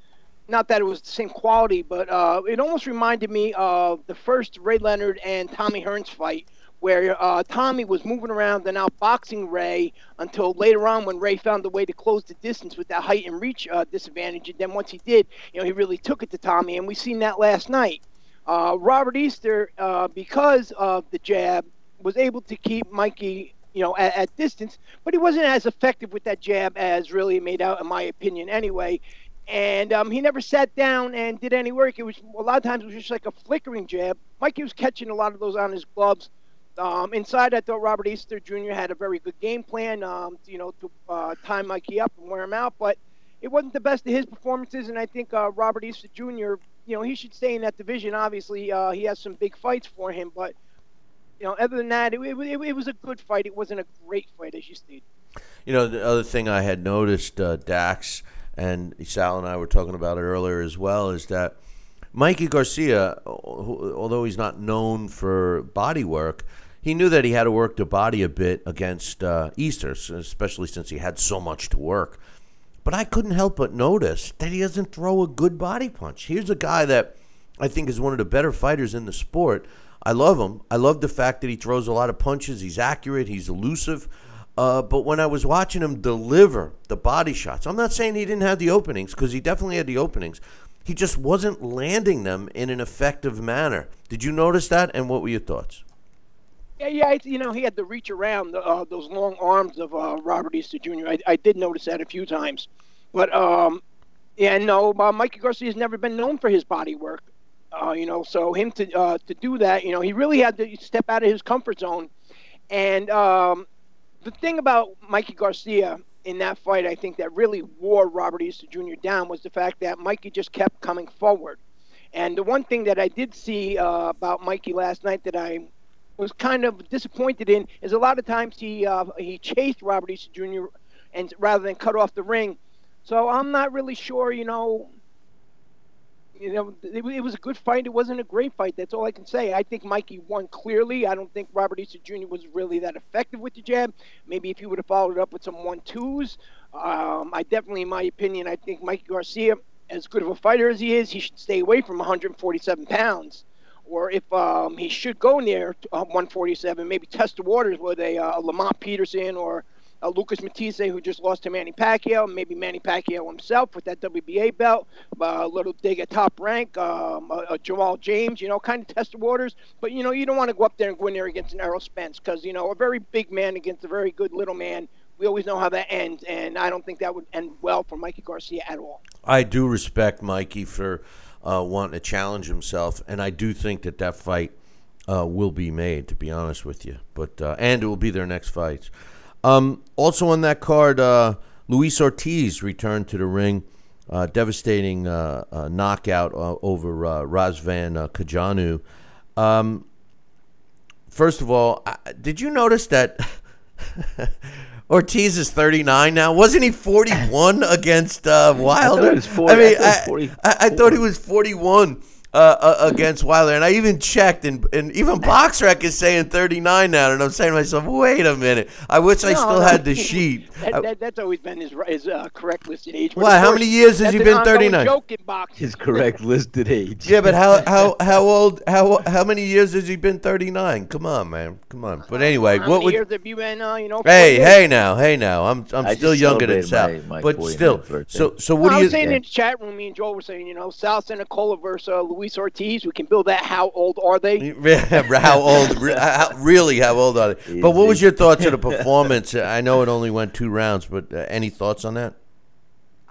not that it was the same quality, but uh, it almost reminded me of the first Ray Leonard and Tommy Hearns fight, where uh, Tommy was moving around and outboxing Ray until later on when Ray found a way to close the distance with that height and reach uh, disadvantage. And then once he did, you know, he really took it to Tommy, and we seen that last night. Uh, Robert Easter, uh, because of the jab, was able to keep Mikey, you know, at, at, distance, but he wasn't as effective with that jab as really made out, in my opinion, anyway. And um, he never sat down and did any work. It was a lot of times it was just like a flickering jab. Mikey was catching a lot of those on his gloves. Um, inside, I thought Robert Easter Jr. had a very good game plan, um, you know, to uh, tie Mikey up and wear him out. But it wasn't the best of his performances, and I think uh, Robert Easter Jr. You know, he should stay in that division. Obviously, uh, he has some big fights for him, but you know, other than that, it, it, it, was a good fight. It wasn't a great fight, as you stated. You know, the other thing I had noticed, uh, Dax and Sal and I were talking about it earlier as well, is that Mikey Garcia, although he's not known for body work, he knew that he had to work the body a bit against uh, Easter, especially since he had so much to work. But I couldn't help but notice that he doesn't throw a good body punch. Here's a guy that I think is one of the better fighters in the sport. I love him. I love the fact that he throws a lot of punches. He's accurate. He's elusive. Uh, but when I was watching him deliver the body shots, I'm not saying he didn't have the openings because he definitely had the openings. He just wasn't landing them in an effective manner. Did you notice that? And what were your thoughts? Yeah, yeah, you know, he had to reach around uh, those long arms of uh, Robert Easter Jr. I, I, did notice that a few times, but um, yeah, no, uh, Mikey Garcia has never been known for his body work. Uh, you know, so him to uh, to do that, you know, he really had to step out of his comfort zone. And um, the thing about Mikey Garcia in that fight, I think that really wore Robert Easter Jr. down was the fact that Mikey just kept coming forward. And the one thing that I did see uh, about Mikey last night that I was kind of disappointed in is a lot of times he uh, he chased Robert Easter Jr. and rather than cut off the ring. So I'm not really sure, you know. You know, it, it, was a good fight. It wasn't a great fight. That's all I can say. I think Mikey won clearly. I don't think Robert Easter Jr. was really that effective with the jab. Maybe if he would have followed up with some one twos, um, I definitely, in my opinion, I think Mikey Garcia, as good of a fighter as he is, he should stay away from 147 pounds or if um, he should go near uh, 147, maybe test the waters with a uh, Lamont Peterson or uh, Lucas Matthysse, who just lost to Manny Pacquiao, maybe Manny Pacquiao himself with that WBA belt, uh, a little dig at top rank, um, uh, Jamal James, you know, kind of test the waters. But, you know, you don't want to go up there and go in there against an Errol Spence because, you know, a very big man against a very good little man. We always know how that ends, and I don't think that would end well for Mikey Garcia at all. I do respect Mikey for uh, wanting to challenge himself, and I do think that that fight uh, will be made. To be honest with you, but uh, and it will be their next fight. Um, also on that card, uh, Luis Ortiz returned to the ring, uh, devastating uh, knockout over Razvan Cojanu. Um, first of all, did you notice that? Ortiz is 39 now. Wasn't he 41 against uh, Wilder? I, 40, I mean, I, I, I, thought he was 41 uh, uh, against Wilder, and I even checked, and, and even BoxRec is saying 39 now, and I'm saying to myself, wait a minute, I wish no, I still no. had the sheet. That, that, that's always been his, his uh, correct listed age. Why? How many years has he been 39? His correct listed age. Yeah, but how how how old? How how many years has he been 39? Come on, man, come on. But anyway, how what would? Years have you been? Uh, you know. Hey, hey now, hey now. I'm I'm still younger than Sal, my, my but still. So so what do you? I was saying in the chat room, me and Joel were saying, you know, Sal Senicola versus uh, Luis Ortiz. We can build that. How old are they? how old? really, how old are they? But what was your thoughts of the performance? I know it only went two rounds, but uh, any thoughts on that?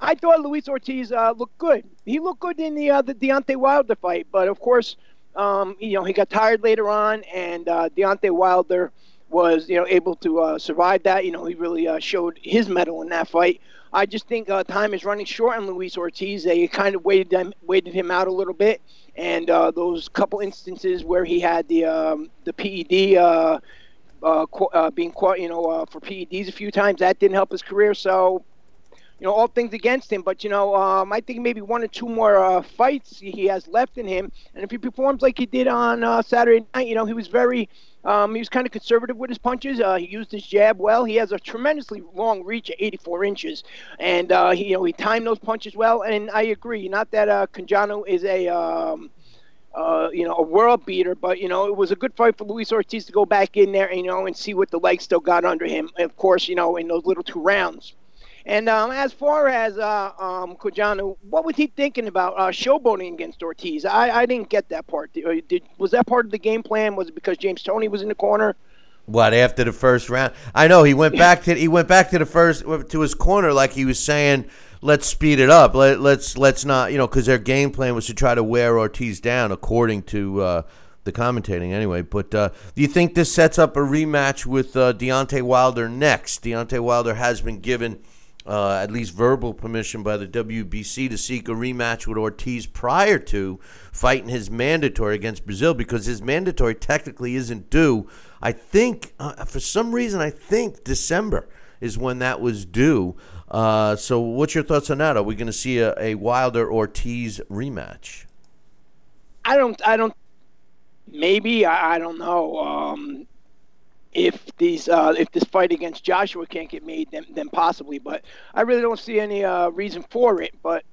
I thought Luis Ortiz uh, looked good. He looked good in the uh, the Deontay Wilder fight, but of course, um, you know, he got tired later on, and uh, Deontay Wilder was you know able to uh, survive that. You know, he really uh, showed his mettle in that fight. I just think uh, time is running short on Luis Ortiz. They kind of waited them, waited him out a little bit, and uh, those couple instances where he had the um, the PED uh, uh, being you know uh, for PEDs a few times that didn't help his career. So you know all things against him, but you know um, I think maybe one or two more uh, fights he has left in him, and if he performs like he did on uh, Saturday night, you know he was very um, he was kind of conservative with his punches. Uh, he used his jab well. He has a tremendously long reach at 84 inches, and uh, he, you know he timed those punches well. And I agree, not that uh, Cojanu is a um, uh, you know a world beater, but you know it was a good fight for Luis Ortiz to go back in there, and, you know, and see what the legs still got under him. And of course, you know in those little two rounds. And um, as far as uh, um, what was he thinking about uh, showboating against Ortiz? I, I didn't get that part. Did, did, was that part of the game plan? Was it because James Toney was in the corner? What after the first round? I know he went back to he went back to the first to his corner like he was saying, "Let's speed it up. Let, let's let's not you know because their game plan was to try to wear Ortiz down, according to uh, the commentating anyway. But uh, do you think this sets up a rematch with uh, Deontay Wilder next? Deontay Wilder has been given. Uh, at least verbal permission by the WBC to seek a rematch with Ortiz prior to fighting his mandatory against Breazeale because his mandatory technically isn't due I think uh, for some reason I think December is when that was due. Uh, so what's your thoughts on that? Are we going to see a, a Wilder Ortiz rematch? I don't. I don't. Maybe I, I don't know. Um, if these uh, if this fight against Joshua can't get made, then then possibly. But I really don't see any uh, reason for it. But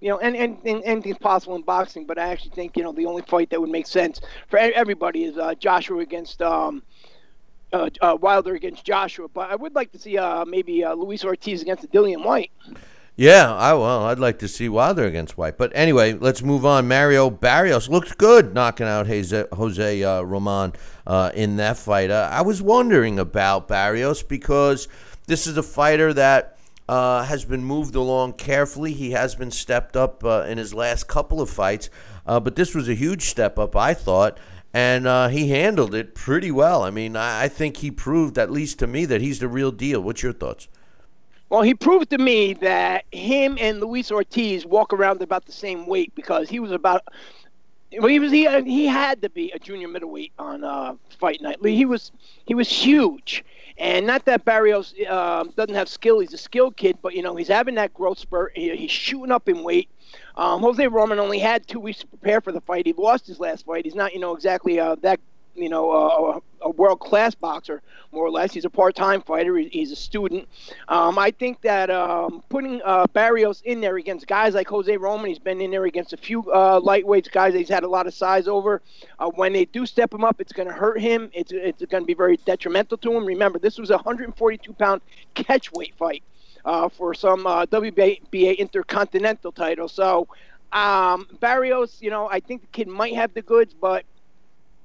you know, and, and, and anything's possible in boxing, but I actually think you know the only fight that would make sense for everybody is uh, Joshua against um, uh, uh, Wilder against Joshua. But I would like to see uh, maybe uh, Luis Ortiz against Dillian Whyte. Yeah, I well, I'd like to see Wilder against Whyte. But anyway, let's move on. Mario Barrios looked good knocking out Jose, Jose uh, Roman uh, in that fight. Uh, I was wondering about Barrios because this is a fighter that uh, has been moved along carefully. He has been stepped up uh, in his last couple of fights, but this was a huge step up, I thought, and uh, he handled it pretty well. I mean, I, I think he proved, at least to me, that he's the real deal. What's your thoughts? Well, he proved to me that him and Luis Ortiz walk around about the same weight because he was about. Well, he was he he had to be a junior middleweight on uh, fight night. He was he was huge, and not that Barrios uh, doesn't have skill; he's a skilled kid, but you know he's having that growth spurt. He, he's shooting up in weight. Um, Jose Roman only had two weeks to prepare for the fight. He lost his last fight. He's not, you know, exactly uh, that you know, uh, a world class boxer, more or less. He's a part time fighter. He's a student. Um, I think that um, putting uh, Barrios in there against guys like Jose Roman, he's been in there against a few uh, lightweights, guys he's had a lot of size over. Uh, when they do step him up, it's going to hurt him. It's, it's going to be very detrimental to him. Remember, this was a 142 pound catch weight fight. Uh, for some uh, WBA Intercontinental title. So, um, Barrios, you know, I think the kid might have the goods, but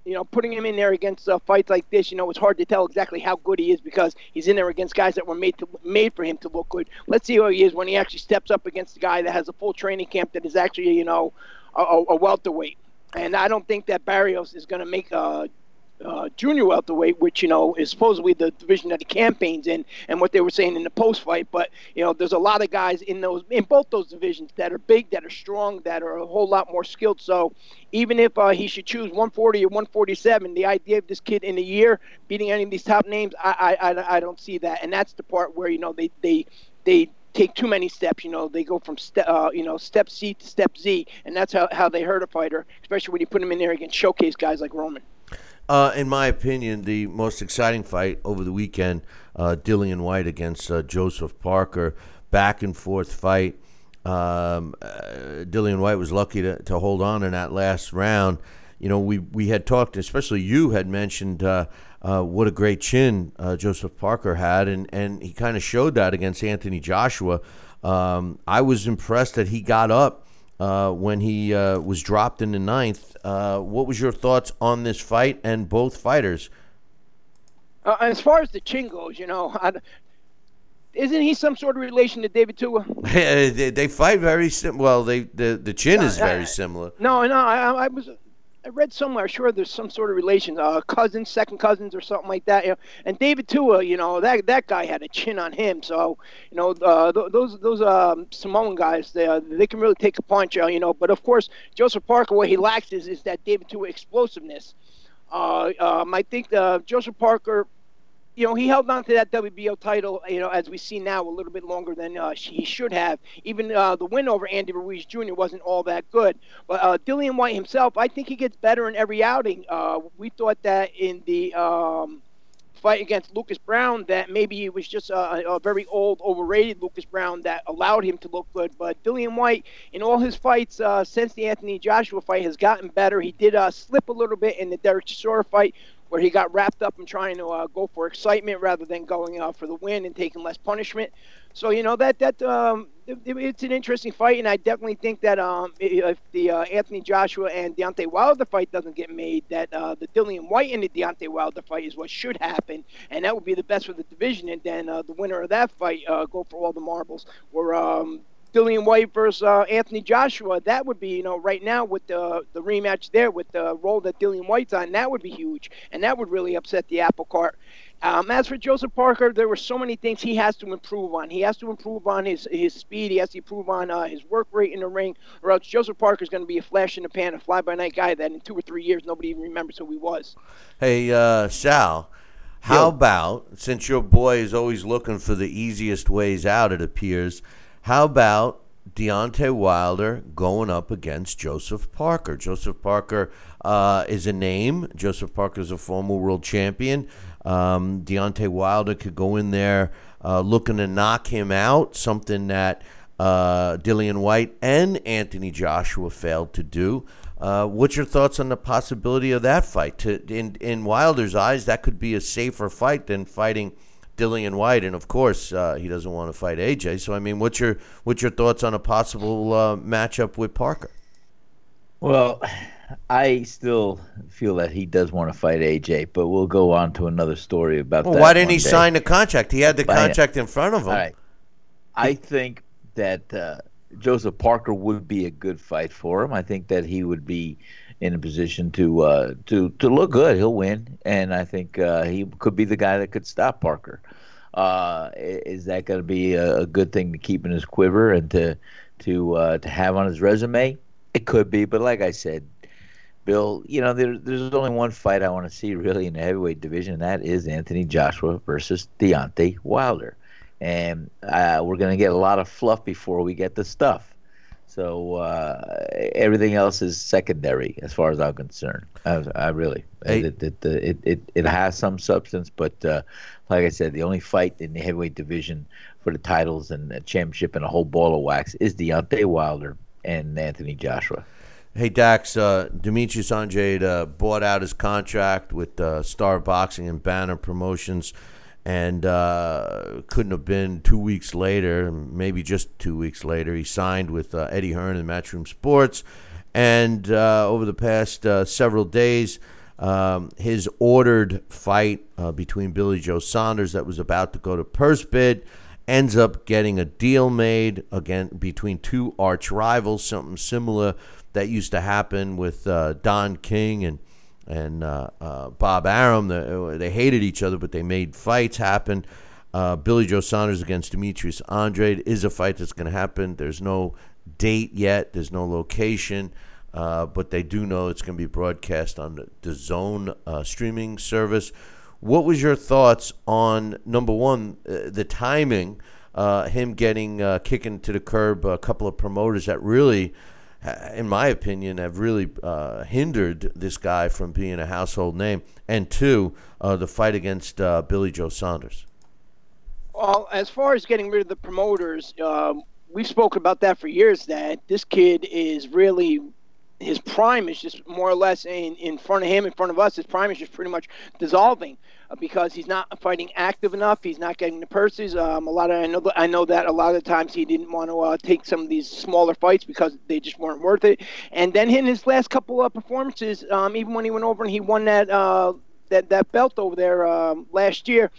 you know, putting him in there against uh, fights like this, you know, it's hard to tell exactly how good he is because he's in there against guys that were made to made for him to look good. Let's see how he is when he actually steps up against a guy that has a full training camp that is actually, you know, a, a welterweight. And I don't think that Barrios is going to make a uh, junior welterweight, which you know is supposedly the division that he campaigns in, and what they were saying in the post fight. But you know, there's a lot of guys in those in both those divisions that are big, that are strong, that are a whole lot more skilled. So even if uh, he should choose 140 or 147, the idea of this kid in a year beating any of these top names, I I, I, I don't see that, and that's the part where you know they they they take too many steps. You know, they go from step, uh, you know, step C to step Z, and that's how, how they hurt a fighter, especially when you put them in there against showcase guys like Roman. Uh, in my opinion, the most exciting fight over the weekend, uh, Dillian Whyte against uh, Joseph Parker, back and forth fight. Um, uh, Dillian Whyte was lucky to, to hold on in that last round. You know, we, we had talked, especially you had mentioned uh, uh, what a great chin Joseph Parker had, and, and he kind of showed that against Anthony Joshua. Um, I was impressed that he got up when he was dropped in the ninth. Uh, what was your thoughts on this fight and both fighters? Uh, as far as the chin goes, you know, I, isn't he some sort of relation to David Tua? they, they, fight very sim. Well, they the the chin is very similar. No, no, I, I was I read somewhere, sure, there's some sort of relation, uh, cousins, second cousins, or something like that. You know? And David Tua, you know, that that guy had a chin on him. So, you know, uh, th- those those um, Samoan guys, they uh, they can really take a punch, uh, you know. But of course, Joseph Parker, what he lacks is is that David Tua explosiveness. Uh, um, I think uh, Joseph Parker you know, he held on to that WBO title, you know, as we see now, a little bit longer than uh, he should have. Even uh, the win over Andy Ruiz Jr. wasn't all that good. But uh, Dillian Whyte himself, I think he gets better in every outing. Uh, we thought that in the um, fight against Lucas Browne that maybe he was just a, a, very old, overrated Lucas Browne that allowed him to look good. But Dillian Whyte, in all his fights uh, since the Anthony Joshua fight, has gotten better. He did uh, slip a little bit in the Derek Chisora fight where he got wrapped up in trying to uh, go for excitement rather than going uh, for the win and taking less punishment. So you know that that um, it, it's an interesting fight, and I definitely think that um, if the uh, Anthony Joshua and Deontay Wilder fight doesn't get made, that uh, the Dillian Whyte and the Deontay Wilder fight is what should happen, and that would be the best for the division. And then uh, the winner of that fight uh, go for all the marbles. Or um, Dillian Whyte versus uh, Anthony Joshua, that would be, you know, right now with the the rematch there with the role that Dillian Whyte's on, that would be huge, and that would really upset the apple cart. Um, as for Joseph Parker, there were so many things he has to improve on. He has to improve on his his speed. He has to improve on uh, his work rate in the ring, or else Joseph Parker is going to be a flash in the pan, a fly by night guy that in two or three years nobody even remembers who he was. Hey, uh, Sal, how about since your boy is always looking for the easiest ways out, it appears, how about Deontay Wilder going up against Joseph Parker? Joseph Parker uh, is a name. Joseph Parker is a former world champion. Um, Deontay Wilder could go in there uh, looking to knock him out, something that uh, Dillian Whyte and Anthony Joshua failed to do. Uh, what's your thoughts on the possibility of that fight? To, in in Wilder's eyes, that could be a safer fight than fighting Dillian Whyte, and of course, uh, he doesn't want to fight AJ. So, I mean, what's your what's your thoughts on a possible uh, matchup with Parker? Well, I still feel that he does want to fight AJ, but we'll go on to another story about well, that. Why didn't he day. sign the contract? He had the it. contract in front of him. Right. I think that uh, Joseph Parker would be a good fight for him. I think that he would be in a position to uh, to to look good. He'll win, and I think uh, he could be the guy that could stop Parker. Uh, is that going to be a, a good thing to keep in his quiver and to to uh, to have on his resume? It could be, but like I said, Bill, you know, there, there's only one fight I want to see really in the heavyweight division, and that is Anthony Joshua versus Deontay Wilder. And uh, we're going to get a lot of fluff before we get the stuff. So uh, everything else is secondary as far as I'm concerned. I, I really, Hey. it, it, it, it, it has some substance, but uh, like I said, the only fight in the heavyweight division for the titles and the championship and a whole ball of wax is Deontay Wilder and Anthony Joshua. Hey Dax, uh, Demetrius Andrade uh, bought out his contract with uh, Star Boxing and Banner Promotions, and uh, couldn't have been two weeks later, maybe just two weeks later. He signed with uh, Eddie Hearn and Matchroom Sports, and uh, over the past uh, several days, um, his ordered fight uh, between Billy Joe Saunders that was about to go to purse bid ends up getting a deal made again between two arch rivals, something similar that used to happen with uh, Don King and and uh, uh, Bob Arum. They, they hated each other, but they made fights happen. Uh, Billy Joe Saunders against Demetrius Andrade is a fight that's going to happen. There's no date yet. There's no location. Uh, but they do know it's going to be broadcast on the, DAZN uh, streaming service. What was your thoughts on number one, uh, the timing, uh, him getting uh, kicking to the curb a couple of promoters that really, uh, in my opinion, have really uh, hindered this guy from being a household name, and two, uh, the fight against uh, Billy Joe Saunders. Well, as far as getting rid of the promoters, um, we've spoken about that for years. That this kid is really his prime is just more or less in, in front of him, in front of us. His prime is just pretty much dissolving uh, because he's not fighting active enough. He's not getting the purses. Um, a lot of I know I know that a lot of times he didn't want to uh, take some of these smaller fights because they just weren't worth it. And then in his last couple of performances, um, even when he went over and he won that uh, that that belt over there um, last year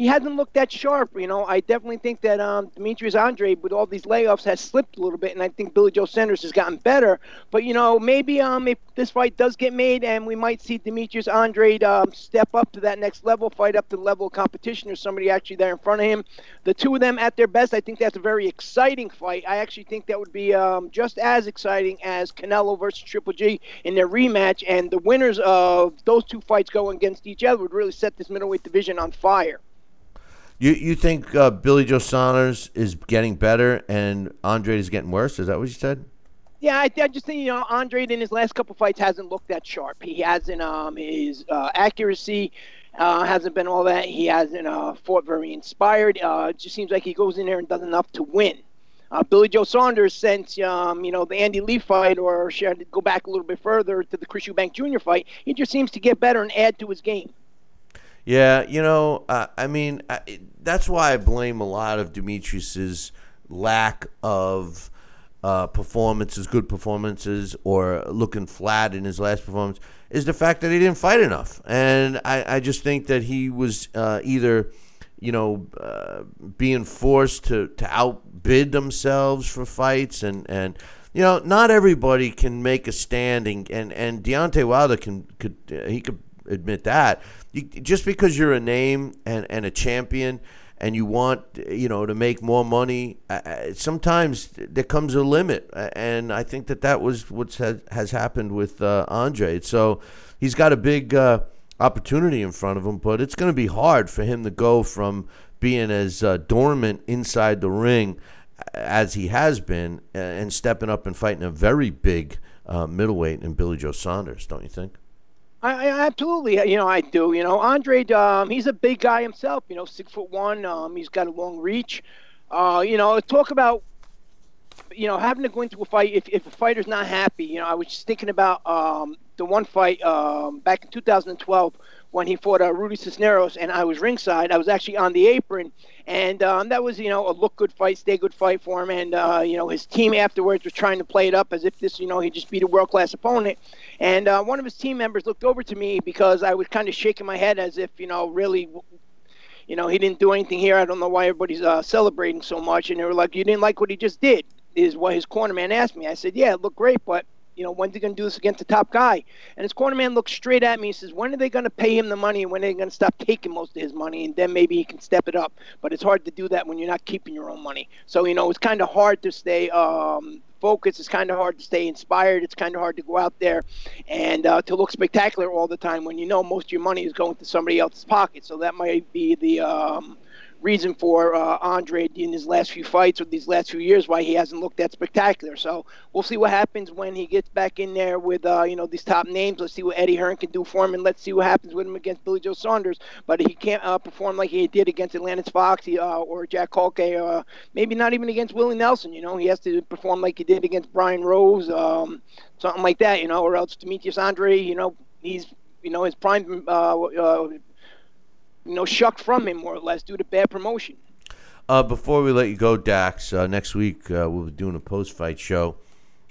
he hasn't looked that sharp. You know, I definitely think that um, Demetrius Andrade, with all these layoffs, has slipped a little bit, and I think Billy Joe Saunders has gotten better. But you know, maybe um, if this fight does get made, and we might see Demetrius Andrade um, step up to that next level, fight up to the level of competition, or somebody actually there in front of him. The two of them at their best, I think that's a very exciting fight. I actually think that would be um, just as exciting as Canelo versus Triple G in their rematch, and the winners of those two fights going against each other would really set this middleweight division on fire. You you think uh, Billy Joe Saunders is getting better and Andrade is getting worse? Is that what you said? Yeah, I, I just think you know Andrade in his last couple fights hasn't looked that sharp. He hasn't um his uh, accuracy uh, hasn't been all that. He hasn't uh, fought very inspired. Uh, it just seems like he goes in there and does enough to win. uh, Billy Joe Saunders since um, you know the Andy Lee fight, or should I go back a little bit further to the Chris Eubank Jr. fight? He just seems to get better and add to his game. Yeah, you know, uh, I mean, I, that's why I blame a lot of Demetrius's lack of uh, performances, good performances, or looking flat in his last performance, is the fact that he didn't fight enough. And I, I just think that he was uh, either, you know, uh, being forced to, to outbid themselves for fights, and, and you know, not everybody can make a standing, and and Deontay Wilder can could he could admit that. You, just because you're a name and, and a champion and you want you know to make more money uh, sometimes there comes a limit. And i think that that was what has, has happened with uh, andrade. So he's got a big uh, opportunity in front of him but it's going to be hard for him to go from being as uh, dormant inside the ring as he has been and stepping up and fighting a very big uh, middleweight in billy joe saunders don't you think I, I, absolutely, you know, I do. You know, Andrade, um, he's a big guy himself. You know, six foot one. Um, he's got a long reach. Uh, you know, talk about, you know, having to go into a fight if if a fighter's not happy. You know, I was just thinking about um, the one fight um, back in 2012 when he fought uh, Rudy Cisneros, and I was ringside. I was actually on the apron, and um, that was you know a look good fight, stay good fight for him. And uh, you know his team afterwards was trying to play it up as if this you know he just beat a world class opponent. And uh, one of his team members looked over to me because I was kind of shaking my head as if you know really. You know, he didn't do anything here. I don't know why everybody's uh, celebrating so much. And they were like, "You didn't like what he just did," is what his corner man asked me. I said, "Yeah, it looked great, but you know, when's he going to do this against the top guy? And his corner man looks straight at me and says, when are they going to pay him the money and when are they going to stop taking most of his money? And then maybe he can step it up. But it's hard to do that when you're not keeping your own money. So, you know, it's kind of hard to stay um, focused. It's kind of hard to stay inspired. It's kind of hard to go out there and uh, to look spectacular all the time when you know most of your money is going to somebody else's pocket. So that might be the. Um, reason for uh, Andrade in his last few fights or these last few years why he hasn't looked that spectacular. So we'll see what happens when he gets back in there with uh, you know these top names. Let's see what Eddie Hearn can do for him, and let's see what happens with him against Billy Joe Saunders. But he can't uh, perform like he did against Alantez Fox uh, or Jack Culcay, uh, maybe not even against Willie Nelson. You know, he has to perform like he did against Brian Rose, um, something like that. You know, or else Demetrius Andrade. You know, he's you know his prime uh, uh, you know, shucked from him more or less due to bad promotion. Uh, before we let you go, Dax, uh, next week uh, we'll be doing a post-fight show.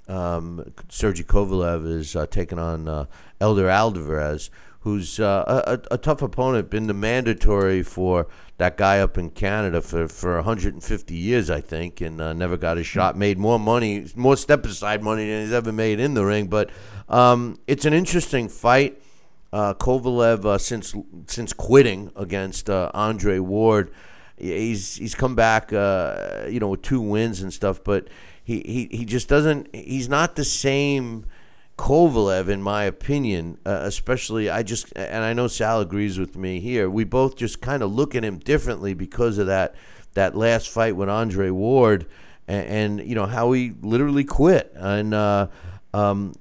Um, Sergey Kovalev is uh, taking on uh, Eleider Alvarez, who's uh, a, a, tough opponent, been the mandatory for that guy up in Canada for, for 150 years, I think, and never got a shot. Made more money, more step-aside money than he's ever made in the ring. But um, it's an interesting fight. Uh, Kovalev, uh, since since quitting against uh, Andre Ward, he's he's come back, uh, you know, with two wins and stuff. But he, he, he just doesn't. He's not the same Kovalev, in my opinion. Uh, especially, I just and I know Sal agrees with me here. We both just kind of look at him differently because of that that last fight with Andre Ward, and, and you know how he literally quit and. Um,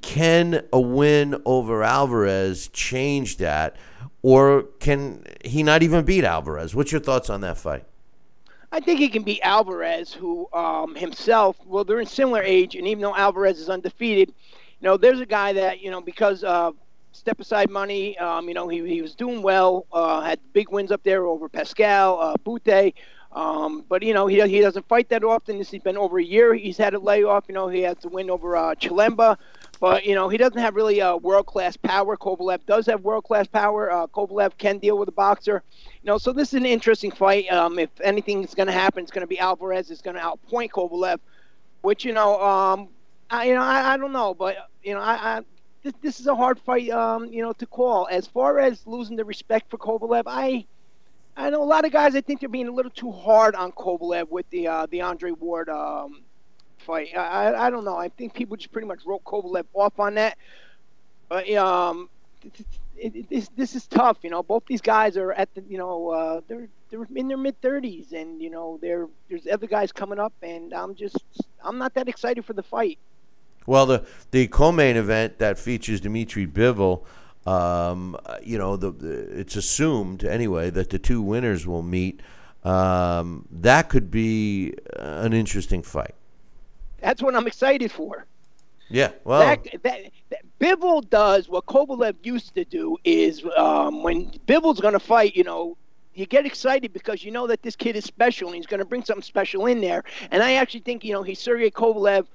can a win over Alvarez change that, or can he not even beat Alvarez? What's your thoughts on that fight? I think he can beat Alvarez, who um, himself, well, they're in similar age, and even though Alvarez is undefeated, you know, there's a guy that, you know, because of step aside money, um, you know, he, he was doing well, uh, had big wins up there over Pascal, uh, Bute, um, but you know he he doesn't fight that often. This has been over a year. He's had a layoff. You know he had to win over uh, but you know he doesn't have really uh, world class power. Kovalev does have world class power. Uh, Kovalev can deal with a boxer. You know, so this is an interesting fight. Um, if anything is going to happen, it's going to be Alvarez is going to outpoint Kovalev, which you know, um, I, you know, I, I don't know, but you know, I, I this, this is a hard fight, um, you know, to call. As far as losing the respect for Kovalev, I I know a lot of guys. I think they're being a little too hard on Kovalev with the uh, the Andre Ward um, fight. I, I don't know. I think people just pretty much wrote Kovalev off on that. But um, it, it, this this is tough. You know, both these guys are at the you know uh, they're they're in their mid thirties, and you know there there's other guys coming up, and I'm just I'm not that excited for the fight. Well, the the co-main event that features Dmitry Bivol um, you know, the, the, it's assumed anyway that the two winners will meet. um, that could be an interesting fight. That's what I'm excited for. Yeah, well, that, that, that Bivol does what Kovalev used to do is um, when Bivol's going to fight, you know, you get excited because you know that this kid is special and he's going to bring something special in there. And I actually think, you know, he's Sergey Kovalev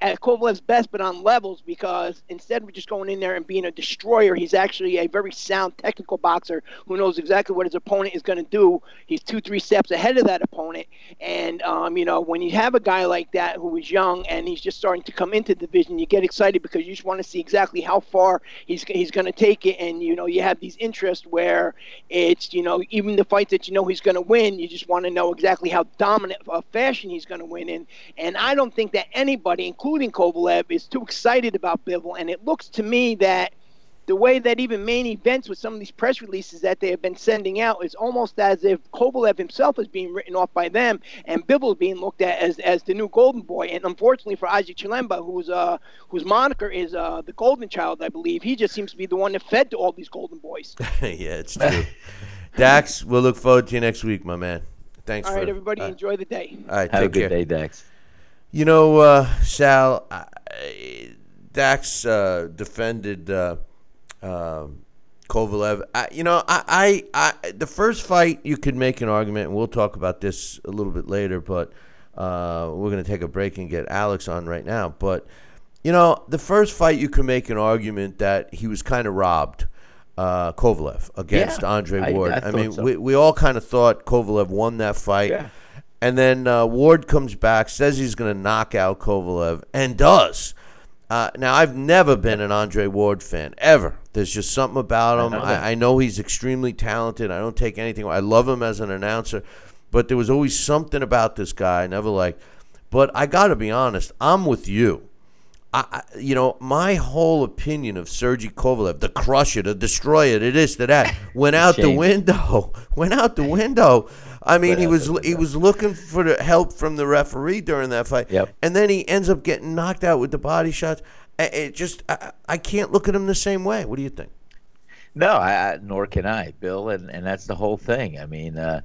at Kovalev's best, but on levels because instead of just going in there and being a destroyer, he's actually a very sound technical boxer who knows exactly what his opponent is going to do. He's two, three steps ahead of that opponent. And, um, you know, when you have a guy like that who is young and he's just starting to come into the division, you get excited because you just want to see exactly how far he's, he's going to take it. And, you know, you have these interests where it's, you know, even the fights that you know he's going to win, you just want to know exactly how dominant a fashion he's going to win in. And I don't think that anybody, including including Kovalev, is too excited about Bivol. And it looks to me that the way that even main events with some of these press releases that they have been sending out is almost as if Kovalev himself is being written off by them and Bivol being looked at as, as the new golden boy. And unfortunately for Isaac Chilemba, whose uh, whose moniker is uh, the golden child, I believe, he just seems to be the one that fed to all these golden boys. yeah, it's true. Dax, we'll look forward to you next week, my man. Thanks. All right, for, everybody, uh, enjoy the day. All right, Have take a good care. day, Dax. You know, uh, Sal, I, Dax uh, defended uh, um Kovalev. I, you know, I, I, I, the first fight you could make an argument, and we'll talk about this a little bit later, but uh, we're going to take a break and get Alex on right now. But, you know, the first fight you could make an argument that he was kind of robbed. Uh, Kovalev against Yeah, Andre Ward. I I, thought mean, so. we, we all kind of thought Kovalev won that fight. Yeah. And then uh, Ward comes back, says he's going to knock out Kovalev, and does. Uh, now, I've never been an Andre Ward fan, ever. There's just something about him. I, I know he's extremely talented. I don't take anything. I love him as an announcer, but there was always something about this guy I never liked. But I got to be honest, I'm with you. I, I- you know, my whole opinion of Sergey Kovalev, the crusher, the destroyer, the this, the that, went out the window. Went out the window. I mean, he was he was looking for the help from the referee during that fight, Yep. and then he ends up getting knocked out with the body shots. I- It just, I, I can't look at him the same way. What do you think? No, I, I, nor can I, Bill, and, and that's the whole thing. I mean, uh,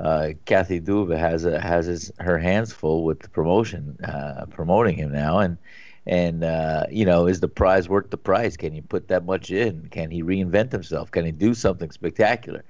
uh, Kathy Duva has a, has his, her hands full with the promotion, uh, promoting him now, and and uh, you know, is the prize worth the price? Can you put that much in? Can he reinvent himself? Can he do something spectacular?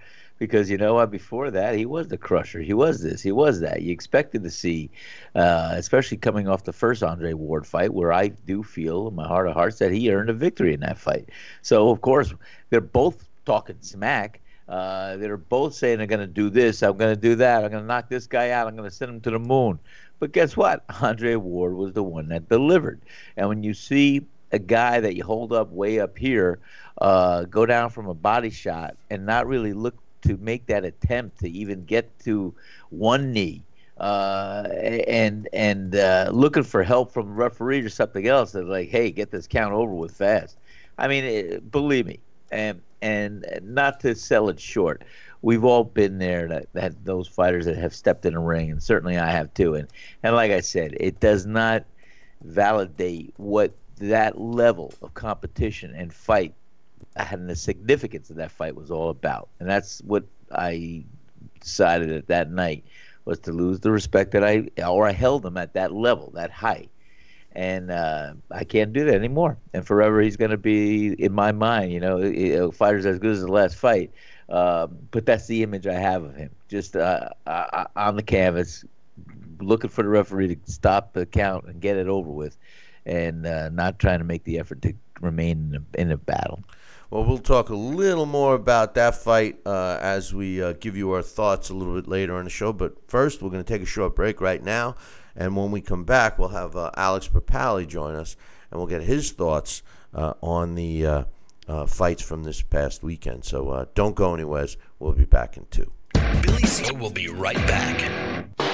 Because you know what, before that, he was the crusher. He was this. He was that. You expected to see, uh, especially coming off the first Andre Ward fight, where I do feel in my heart of hearts that he earned a victory in that fight. So of course, they're both talking smack. Uh, they're both saying they're going to do this. I'm going to do that. I'm going to knock this guy out. I'm going to send him to the moon. But guess what? Andre Ward was the one that delivered. And when you see a guy that you hold up way up here uh, go down from a body shot and not really look to make that attempt to even get to one knee uh, and and uh, looking for help from the referee or something else that's like, hey, get this count over with fast. I mean, it, believe me, and and not to sell it short, we've all been there. That, that those fighters that have stepped in a ring, and certainly I have too. And and like I said, it does not validate what that level of competition and fight and the significance of that fight was all about. And that's what I decided at that night was to lose the respect that I or I held him at that level, that height. And uh, I can't do that anymore. And forever, he's going to be in my mind. You know, know, fighter's as good as the last fight. Um, but that's the image I have of him, just uh, uh, on the canvas, looking for the referee to stop the count and get it over with, and uh, not trying to make the effort to remain in a, in a battle. Well, we'll talk a little more about that fight uh, as we uh, give you our thoughts a little bit later on the show. But first, we're going to take a short break right now. And when we come back, we'll have uh, Alex Papali join us, and we'll get his thoughts uh, on the uh, uh, fights from this past weekend. So don't go anywhere. We'll be back in two. Billy C will be right back.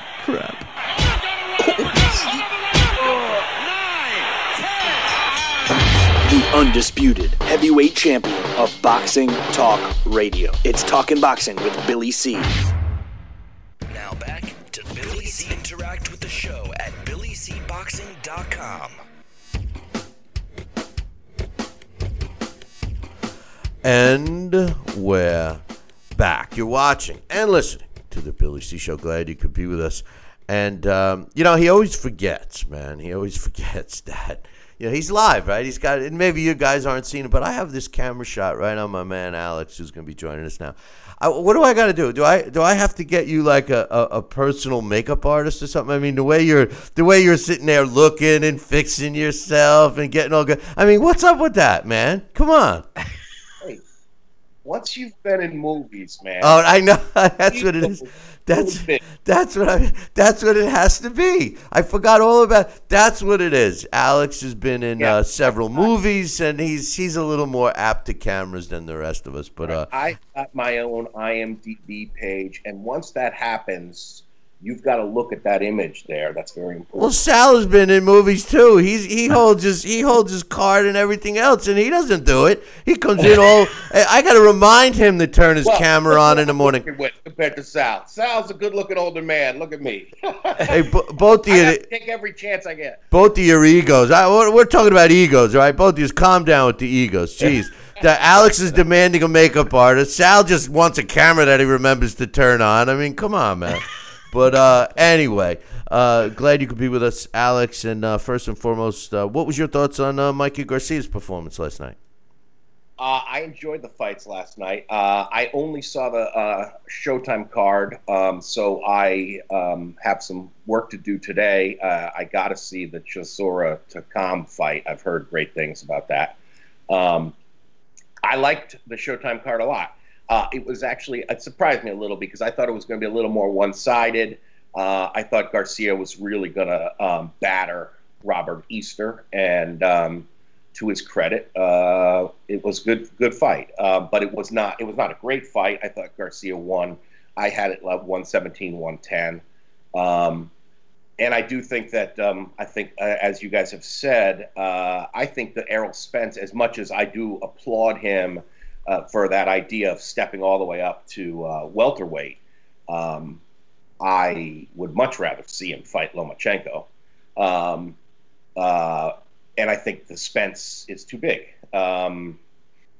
undisputed heavyweight champion of Boxing Talk Radio. It's Talking Boxing with Billy C. Now back to Billy C. Interact with the show at BillyCBoxing.com. And we're back. You're watching and listening to the Billy C Show. Glad you could be with us. And um, you know, he always forgets, man. He always forgets that you know he's live, right? He's got. And maybe you guys aren't seeing it, but I have this camera shot right on my man Alex, who's going to be joining us now. I, what do I got to do? Do I do I have to get you like a, a, a personal makeup artist or something? I mean, the way you're the way you're sitting there looking and fixing yourself and getting all good. I mean, what's up with that, man? Come on. Once you've been in movies, man. Oh, I know. That's what it is. That's that's what I. That's what it has to be. I forgot all about. That's what it is. Alex has been in Yeah. uh, several movies, and he's he's a little more apt to cameras than the rest of us. But uh, I got my own IMDb page, and once that happens, you've got to look at that image there. That's very important. well, Sal has been in movies too. He's he holds his he holds his card and everything else, and he doesn't do it. He comes in all. I, got to remind him to turn his Well, camera on in the morning. With, compared to Sal, Sal's a good-looking older man. Look at me. Hey, bo- both of you. take every chance I get. both of your egos. I, we're, we're talking about egos, right? Both of you, calm down with the egos. Jeez. The, Alex is demanding a makeup artist. Sal just wants a camera that he remembers to turn on. I mean, come on, man. But uh, anyway, uh, glad you could be with us, Alex. And uh, first and foremost, uh, what was your thoughts on uh, Mikey Garcia's performance last night? Uh, I enjoyed the fights last night. I only saw the Showtime card, um, so I um, have some work to do today. I got to see the Chisora Takam fight. I've heard great things about that. Um, I liked the Showtime card a lot. Uh, it was actually it surprised me a little because I thought it was going to be a little more one-sided. Uh, I thought Garcia was really going to um, batter Robert Easter, and um, to his credit, uh, it was good good fight. Uh, but it was not it was not a great fight. I thought Garcia won. I had it like 117, 110. Um, and I do think that um, I think, uh, as you guys have said, uh, I think that Errol Spence, as much as I do applaud him uh, for that idea of stepping all the way up to uh, welterweight, um, I would much rather see him fight Lomachenko. Um, uh, and I think the Spence is too big. Um,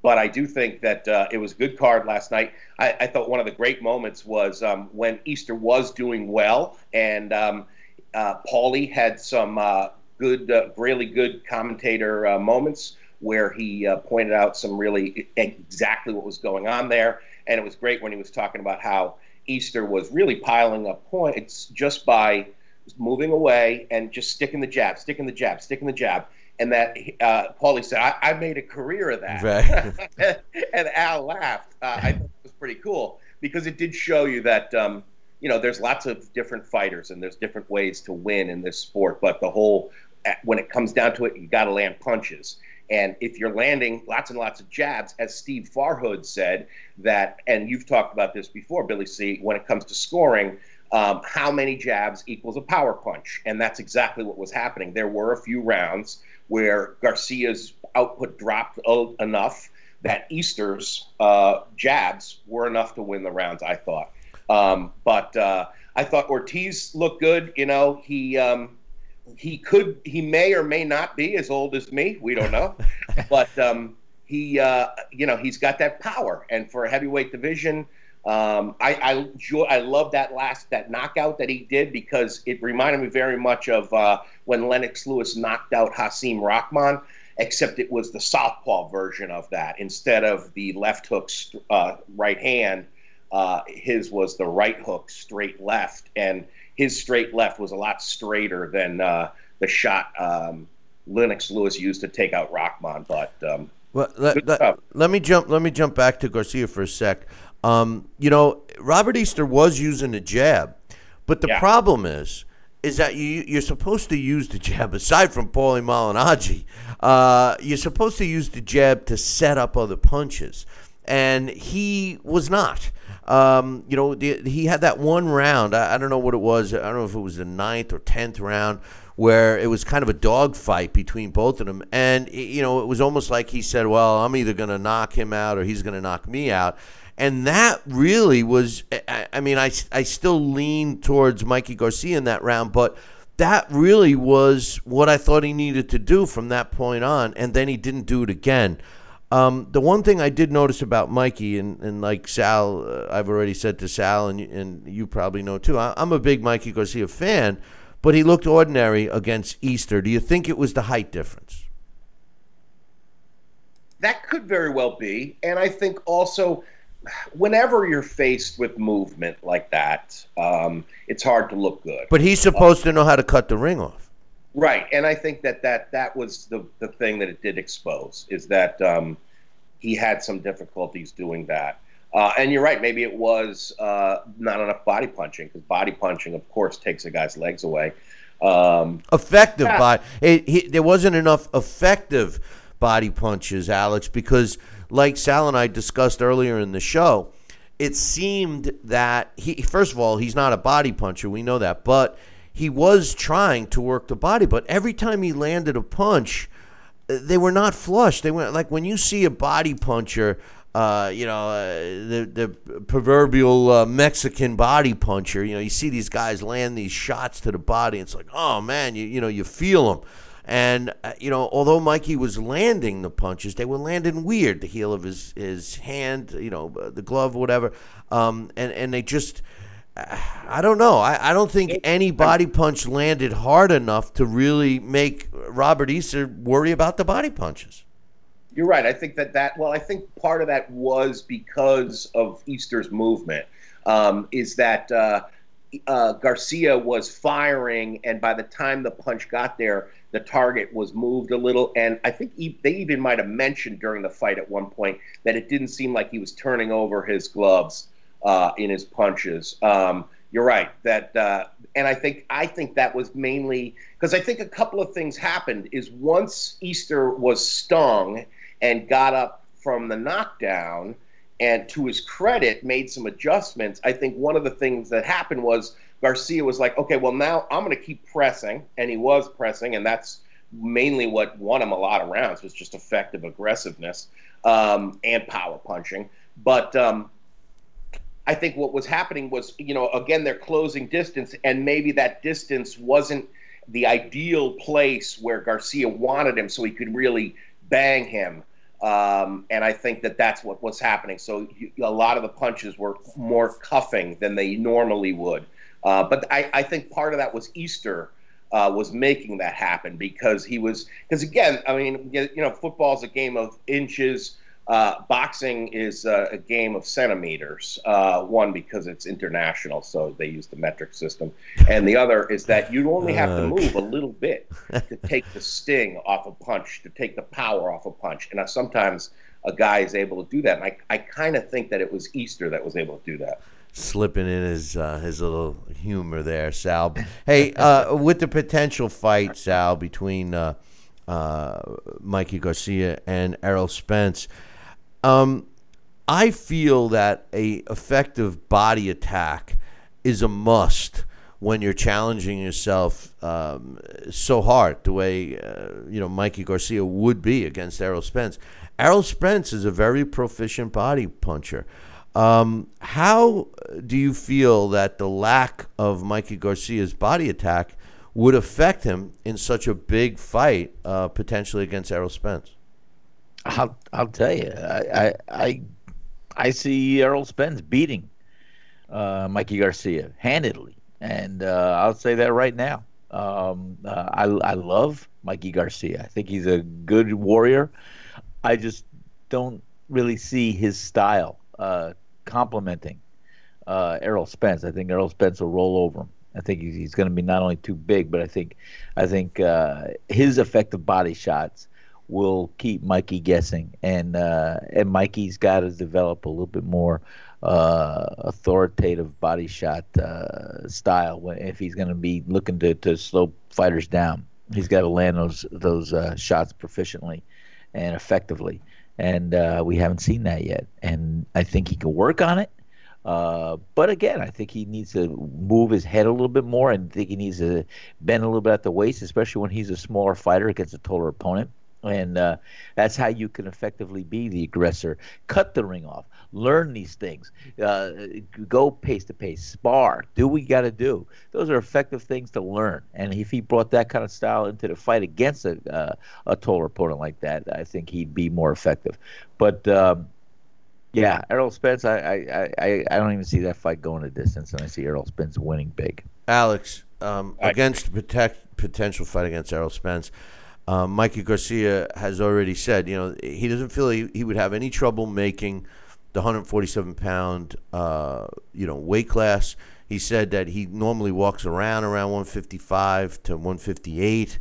but I do think that uh, it was a good card last night. I, I thought one of the great moments was um, when Easter was doing well, and um, uh, Paulie had some uh, good, uh, really good commentator uh, moments where he uh, pointed out some really exactly what was going on there. And it was great when he was talking about how Easter was really piling up points just by moving away and just sticking the jab, sticking the jab, sticking the jab. And that uh, Paulie said, I, I made a career of that. Right. and Al laughed. Uh, I thought it was pretty cool because it did show you that, um, you know, there's lots of different fighters and there's different ways to win in this sport. But the whole, uh, when it comes down to it, you got to land punches. And if you're landing lots and lots of jabs, as Steve Farhood said, that, and you've talked about this before, Billy C., when it comes to scoring, um, how many jabs equals a power punch. And that's exactly what was happening. There were a few rounds where Garcia's output dropped enough that Easter's uh, jabs were enough to win the rounds, I thought. Um, but uh, I thought Ortiz looked good. You know, he. Um, he could he may or may not be as old as me. We don't know. But um, he uh, you know he's got that power. And for a heavyweight division um, I I, enjoy, I love that last that knockout that he did because it reminded me very much of uh, when Lennox Lewis knocked out Hasim Rahman except it was the southpaw version of that. Instead of the left hook uh, right hand uh, his was the right hook straight left. And his straight left was a lot straighter than uh, the shot um, Lennox Lewis used to take out Rahman. But um, Well, let, let- let me jump. Let me jump back to Garcia for a sec. Um, you know, Robert Easter was using the jab, but the Yeah. problem is, is that you you're supposed to use the jab aside from Paulie Malignaggi. Uh, you're supposed to use the jab to set up other punches, and he was not. Um, you know, the, he had that one round. I, I don't know what it was. I don't know if it was the ninth or tenth round where it was kind of a dogfight between both of them. And, you know, it was almost like he said, well, I'm either going to knock him out or he's going to knock me out. And that really was, I, I mean, I, I still lean towards Mikey Garcia in that round, but that really was what I thought he needed to do from that point on. And then he didn't do it again. Um, the one thing I did notice about Mikey, and, and like Sal, uh, I've already said to Sal, and, and you probably know too, I, I'm a big Mikey Garcia fan, but he looked ordinary against Easter. Do you think it was the height difference? That could very well be. And I think also, whenever you're faced with movement like that, um, it's hard to look good. But he's supposed to know how to cut the ring off. Right, and I think that that, that was the, the thing that it did expose is that um, he had some difficulties doing that. Uh, and you're right, maybe it was uh, not enough body punching because body punching, of course, takes a guy's legs away. Um, effective Yeah. body. It, he, there wasn't enough effective body punches, Alex, because like Sal and I discussed earlier in the show, it seemed that he first of all he's not a body puncher. We know that, but he was trying to work the body. But every time he landed a punch, uh, they were not flush. They went like when you see a body puncher. Uh, you know, uh, the the proverbial uh, Mexican body puncher. You know, you see these guys land these shots to the body. It's like, oh man, you you know, you feel them. And uh, you know, although Mikey was landing the punches, they were landing weird. The heel of his his hand, you know, uh, the glove, whatever. Um, and and they just, I don't know. I, I don't think any body punch landed hard enough to really make Robert Easter worry about the body punches. You're right. I think that that well, I think part of that was because of Easter's movement. Um, is that uh, uh, Garcia was firing, and by the time the punch got there, the target was moved a little. And I think e- they even might have mentioned during the fight at one point that it didn't seem like he was turning over his gloves uh, in his punches. Um, you're right that, uh, and I think I think that was mainly because I think a couple of things happened. Is once Easter was stung and got up from the knockdown, and to his credit, made some adjustments. I think one of the things that happened was Garcia was like, okay, well now I'm going to keep pressing, and he was pressing, and that's mainly what won him a lot of rounds was just effective aggressiveness um, and power punching. But um, I think what was happening was, you know, again, they're closing distance, and maybe that distance wasn't the ideal place where Garcia wanted him so he could really bang him. Um, and I think that that's what was happening. So a lot of the punches were more cuffing than they normally would. Uh, but I, I think part of that was Easter uh, was making that happen because he was because again, I mean, you know, football is a game of inches. Uh, boxing is uh, a game of centimeters. Uh, one because it's international, so they use the metric system, and the other is that you only have to move a little bit to take the sting off a punch, to take the power off a punch, and sometimes a guy is able to do that. And I, I kind of think that it was Easter that was able to do that. slipping in his uh, his little humor there, Sal. Hey, uh, with the potential fight, Sal, between uh, uh, Mikey Garcia and Errol Spence, um, I feel that a effective body attack is a must when you're challenging yourself um, so hard, the way uh, you know Mikey Garcia would be against Errol Spence. Errol Spence is a very proficient body puncher. Um, how do you feel that the lack of Mikey Garcia's body attack would affect him in such a big fight, uh, potentially against Errol Spence? I'll I'll tell you, I I I, I see Errol Spence beating uh, Mikey Garcia handedly, and uh, I'll say that right now. Um, uh, I I love Mikey Garcia. I think he's a good warrior. I just don't really see his style uh, complementing uh, Errol Spence. I think Errol Spence will roll over him. I think he's, he's going to be not only too big, but I think I think uh, his effective body shots will keep Mikey guessing, and uh, and Mikey's got to develop a little bit more uh, authoritative body shot uh, style if he's going to be looking to, to slow fighters down. He's got to land those those uh, shots proficiently and effectively, and uh, we haven't seen that yet. And I think he can work on it. Uh, but again, I think he needs to move his head a little bit more. And think he needs to bend a little bit at the waist, especially when he's a smaller fighter against a taller opponent. And uh, that's how you can effectively be the aggressor. Cut the ring off. Learn these things. Uh, go pace to pace. Spar. Do what you got to do. Those are effective things to learn. And if he brought that kind of style into the fight against a, uh, a taller opponent like that, I think he'd be more effective. But um, yeah, Errol Spence. I, I, I, I don't even see that fight going a distance, and I see Errol Spence winning big. Alex, um, against protect, potential fight against Errol Spence, um, Mikey Garcia has already said, you know, he doesn't feel he, he would have any trouble making the 147 pound, uh, you know, weight class. He said that he normally walks around around 155 to 158.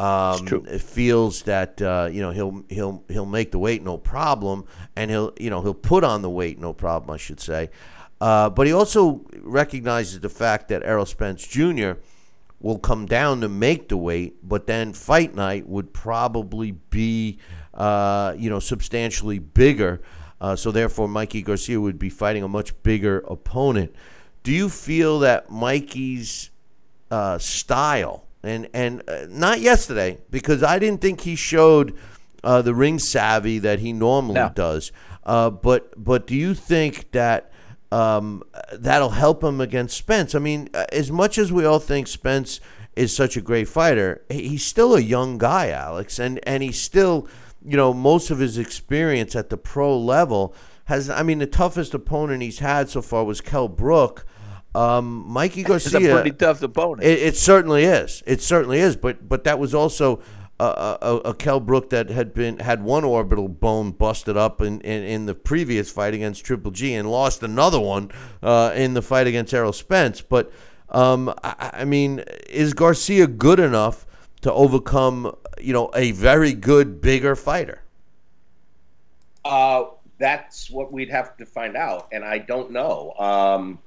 Um, it feels that uh, you know he'll he'll he'll make the weight no problem, and he'll you know he'll put on the weight no problem, I should say. Uh, but he also recognizes the fact that Errol Spence Jr. will come down to make the weight, but then fight night would probably be uh, you know substantially bigger. Uh, so therefore, Mikey Garcia would be fighting a much bigger opponent. Do you feel that Mikey's uh, style and and uh, not yesterday because I didn't think he showed uh, the ring savvy that he normally No. does. Uh, but but do you think that um, that'll help him against Spence? I mean, uh, as much as we all think Spence is such a great fighter, he's still a young guy, Alex, and and he's still you know most of his experience at the pro level has. I mean, the toughest opponent he's had so far was Kell Brook. Um, Mikey It's Garcia. a pretty tough opponent. It, it certainly is. It certainly is. But but that was also a, a, a Kell Brook that had been had one orbital bone busted up in, in, in the previous fight against Triple G and lost another one uh, in the fight against Errol Spence. But um, I, I mean, is Garcia good enough to overcome you know a very good bigger fighter? Uh, that's what we'd have to find out, and I don't know. Um,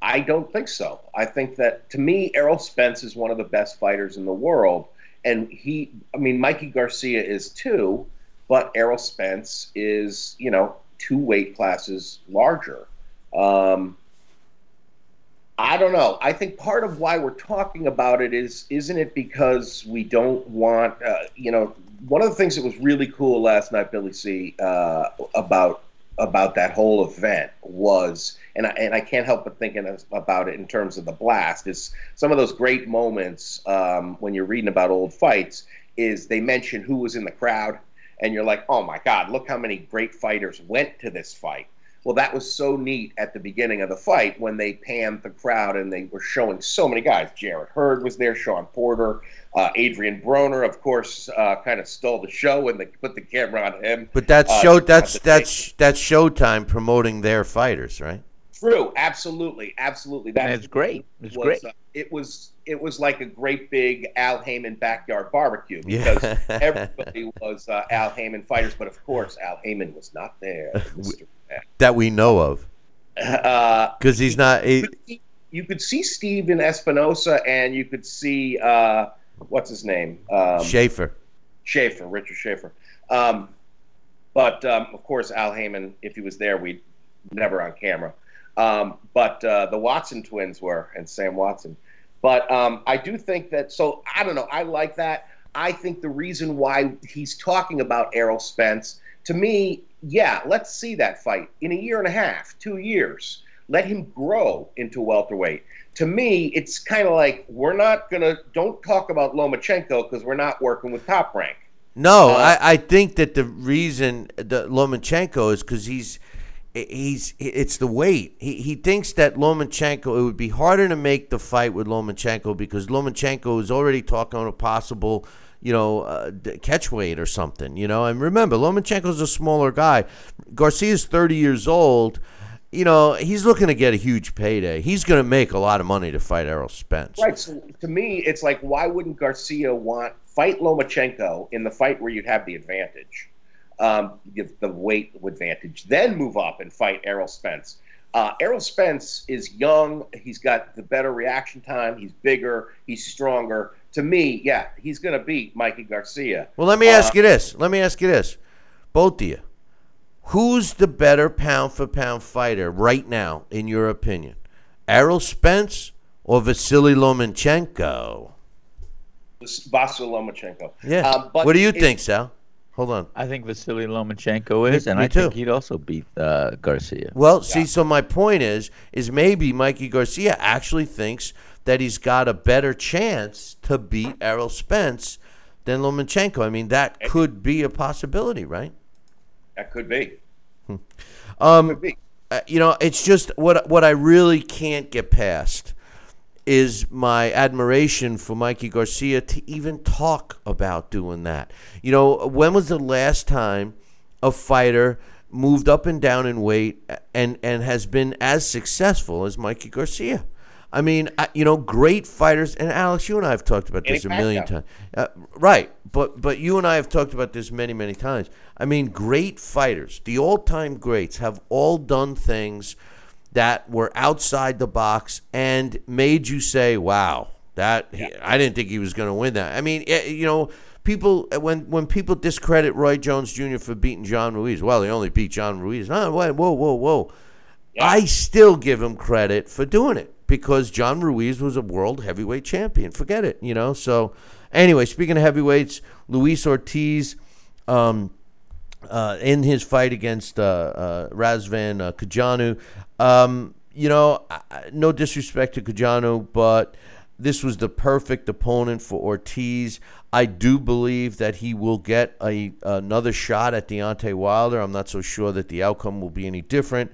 I don't think so. I think that to me, Errol Spence is one of the best fighters in the world, and he, I mean, Mikey Garcia is too, but Errol Spence is, you know, two weight classes larger. Um, I don't know. I think part of why we're talking about it is, isn't it because we don't want, uh, you know, one of the things that was really cool last night, Billy C, uh, about about that whole event was, and I, and I can't help but thinking about it in terms of the blast, is some of those great moments um, when you're reading about old fights. Is they mention who was in the crowd, and you're like, oh my God, look how many great fighters went to this fight. Well, that was so neat at the beginning of the fight when they panned the crowd and they were showing so many guys. Jarrett Hurd was there, Shawn Porter, uh, Adrian Broner, of course, uh, kind of stole the show when they put the camera on him. But that's Uh, show at that's the that's that's Showtime promoting their fighters, right? True, absolutely, absolutely. That's it's great. It's was, great. uh, it was it was like a great big Al Haymon backyard barbecue Yeah. because everybody was uh, Al Haymon fighters, but of course Al Haymon was not there. That we know of, Uh, because he's not. He, you could see Stephen Espinoza and you could see uh, what's his name um, Schaefer. Schaefer, Richard Schaefer. Um, but um, of course, Al Haymon, if he was there, we'd never on camera. Um, but uh, the Watson twins were, and Sam Watson. But um, I do think that. So I don't know. I like that. I think the reason why he's talking about Errol Spence, to me, yeah, let's see that fight in a year and a half, two years. Let him grow into welterweight. To me, it's kind of like we're not gonna don't talk about Lomachenko because we're not working with Top Rank. No, Uh, I, I think that the reason the Lomachenko is because he's he's it's the weight. He he thinks that Lomachenko it would be harder to make the fight with Lomachenko because Lomachenko is already talking on a possible you know uh, catch weight or something. You know, and remember Lomachenko's a smaller guy. Garcia's thirty years old. You know, he's looking to get a huge payday. He's going to make a lot of money to fight Errol Spence. Right. So to me, it's like, why wouldn't Garcia want fight Lomachenko in the fight where you'd have the advantage, um, give the weight advantage, then move up and fight Errol Spence. Uh, Errol Spence is young. He's got the better reaction time. He's bigger. He's stronger. To me, yeah, he's going to beat Mikey Garcia. Well, let me Uh, ask you this. Let me ask you this. Both of you. Who's the better pound for pound fighter right now, in your opinion? Errol Spence or Vasily Lomachenko? Vasily Lomachenko. Yeah. Um, but what do you it- think, Sal? Hold on. I think Vasily Lomachenko is, Me- and me I think too. he'd also beat uh, Garcia. Well, see, so my point is, is maybe Mikey Garcia actually thinks that he's got a better chance to beat Errol Spence than Lomachenko. I mean, that could be a possibility, right? That could be. Um, Could be. uh, you know, it's just what what I really can't get past is my admiration for Mikey Garcia to even talk about doing that. You know, when was the last time a fighter moved up and down in weight and and has been as successful as Mikey Garcia? I mean, you know, great fighters, and Alex, you and I have talked about this a million Pacquiao. times. Uh, right, but but you and I have talked about this many many times. I mean, great fighters, the all-time greats, have all done things that were outside the box and made you say, "Wow, that I didn't think he was going to win that." I mean, eh, you know, people when when people discredit Roy Jones Jr. for beating John Ruiz, well, he only beat John Ruiz. Oh, whoa, whoa, whoa. I still give him credit for doing it because John Ruiz was a world heavyweight champion. Forget it, you know. So, anyway, speaking of heavyweights, Luis Ortiz, um, uh, in his fight against uh, uh, Razvan uh, Cojanu, um, you know, I- no disrespect to Cojanu, but this was the perfect opponent for Ortiz. I do believe that he will get a another shot at Deontay Wilder. I'm not so sure that the outcome will be any different.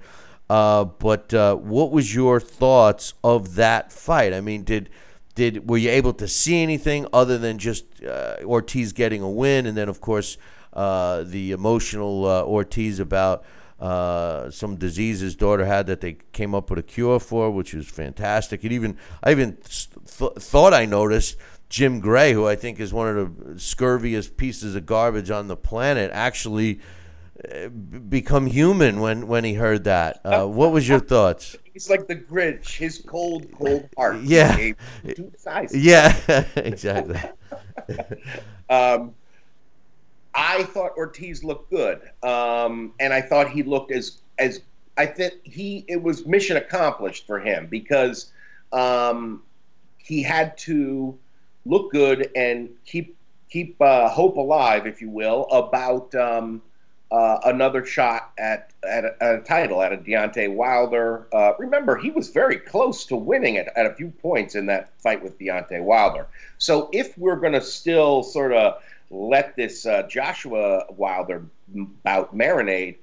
Uh, but uh, what was your thoughts of that fight? I mean, did did were you able to see anything other than just uh, Ortiz getting a win, and then of course uh, the emotional uh, Ortiz about uh, some disease his daughter had that they came up with a cure for, which was fantastic. It even I even th- th- thought I noticed Jim Gray, who I think is one of the scurviest pieces of garbage on the planet, actually uh, become human when when he heard that. Uh, what was your thoughts? He's like the Grinch. His cold, cold heart. Yeah. Two sizes. Yeah, exactly. Um, I thought Ortiz looked good, um, and I thought he looked as as I think he it was mission accomplished for him because um, he had to look good and keep keep uh, hope alive, if you will, about um, uh, another shot at at a, at a title at a Deontay Wilder. Uh, remember, he was very close to winning it at a few points in that fight with Deontay Wilder. So if we're going to still sort of let this uh, Joshua Wilder bout marinate.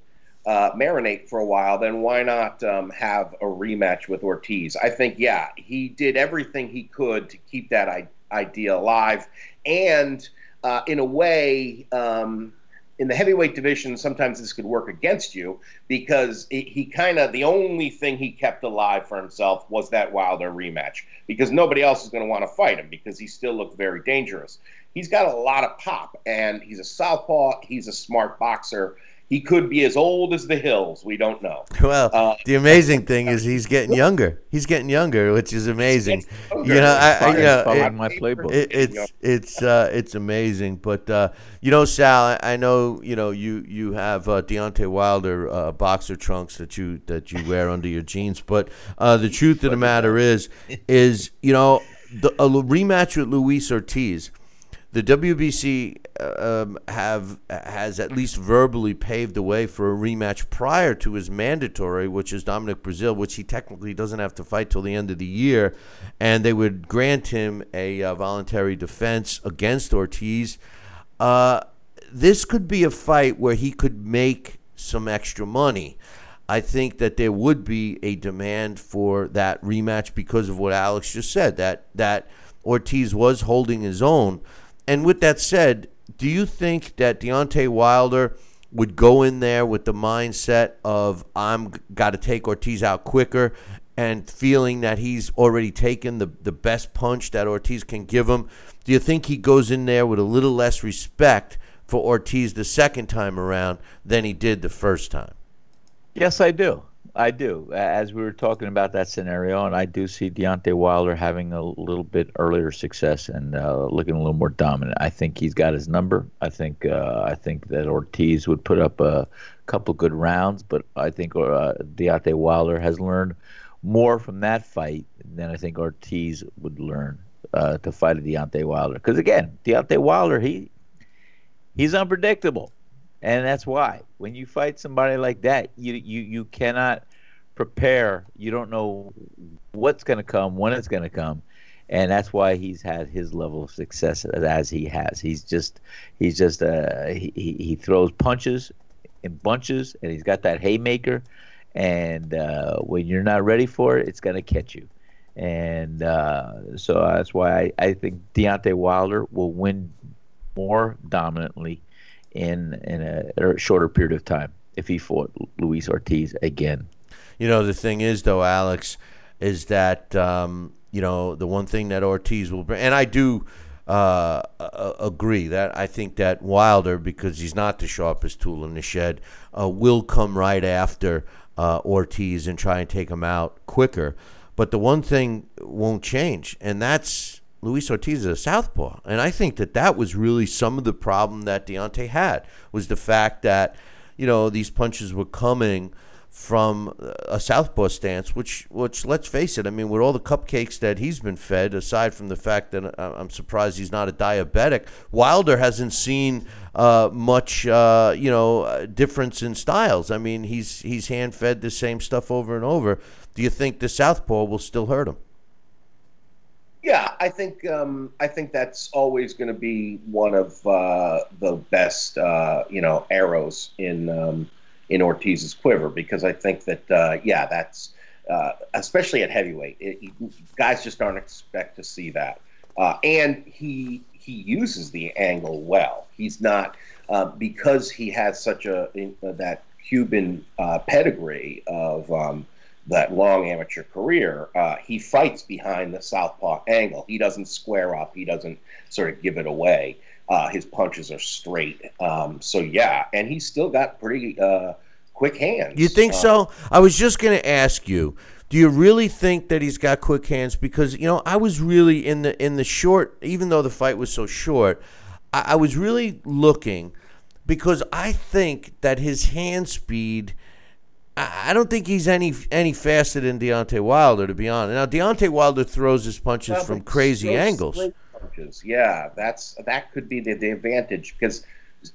Uh, marinate for a while, then why not um, have a rematch with Ortiz? I think, yeah, he did everything he could to keep that I- idea alive. And uh, in a way, um, in the heavyweight division, sometimes this could work against you because it, he kind of the only thing he kept alive for himself was that Wilder rematch because nobody else is going to want to fight him because he still looked very dangerous. He's got a lot of pop and he's a southpaw. He's a smart boxer. He could be as old as the hills. We don't know. Well, Uh, the amazing thing is he's getting younger. He's getting younger, which is amazing. You know, I, I, you know, it- my playbook. it, it's it's uh, it's amazing. But uh, you know, Sal, I, I know you know you you have uh, Deontay Wilder uh, boxer trunks that you that you wear under your jeans. But uh, the truth of the matter is, is you know, the a l- rematch with Luis Ortiz. The WBC um, have has at least verbally paved the way for a rematch prior to his mandatory, which is Dominic Breazeale, which he technically doesn't have to fight till the end of the year, and they would grant him a uh, voluntary defense against Ortiz. Uh, this could be a fight where he could make some extra money. I think that there would be a demand for that rematch because of what Alex just said that that Ortiz was holding his own. And with that said, do you think that Deontay Wilder would go in there with the mindset of I'm got to take Ortiz out quicker and feeling that he's already taken the, the best punch that Ortiz can give him? Do you think he goes in there with a little less respect for Ortiz the second time around than he did the first time? Yes, I do. I do. As we were talking about that scenario, and I do see Deontay Wilder having a little bit earlier success and uh, looking a little more dominant. I think he's got his number. I think uh, I think that Ortiz would put up a couple good rounds, but I think uh, Deontay Wilder has learned more from that fight than I think Ortiz would learn uh, to fight a Deontay Wilder. Because again, Deontay Wilder, he he's unpredictable, and that's why when you fight somebody like that, you you you cannot prepare. You don't know what's going to come, when it's going to come, and that's why he's had his level of success as he has. He's just he's just uh, he he throws punches in bunches, and he's got that haymaker. And uh, when you're not ready for it, it's going to catch you. And uh, so that's why I, I think Deontay Wilder will win more dominantly in in a, a shorter period of time if he fought Luis Ortiz again. You know, the thing is, though, Alex, is that um, you know the one thing that Ortiz will bring, and I do uh, agree that I think that Wilder, because he's not the sharpest tool in the shed, uh, will come right after uh, Ortiz and try and take him out quicker. But the one thing won't change, and that's Luis Ortiz is a southpaw, and I think that that was really some of the problem that Deontay had was the fact that you know these punches were coming from a southpaw stance, which which let's face it, I mean, with all the cupcakes that he's been fed, aside from the fact that I'm surprised he's not a diabetic, Wilder hasn't seen uh, much, uh, you know, difference in styles. I mean, he's he's hand fed the same stuff over and over do you think the southpaw will still hurt him? Yeah, I think um, I think that's always going to be one of uh, the best, uh, you know, arrows in um, in Ortiz's quiver because I think that uh, yeah, that's uh, especially at heavyweight, it, guys just aren't expect to see that, uh, and he he uses the angle well. He's not uh, because he has such a that Cuban pedigree of um, that long amateur career, uh, he fights behind the southpaw angle. He doesn't square up. He doesn't sort of give it away. Uh, his punches are straight. Um, so yeah, and he's still got pretty uh, quick hands. You think uh, so? I was just going to ask you. Do you really think that he's got quick hands? Because you know, I was really in the in the short, even though the fight was so short, I, I was really looking because I think that his hand speed I don't think he's any any faster than Deontay Wilder, to be honest. Now Deontay Wilder throws his punches well, from crazy angles. Punches. Yeah, that's that could be the, the advantage because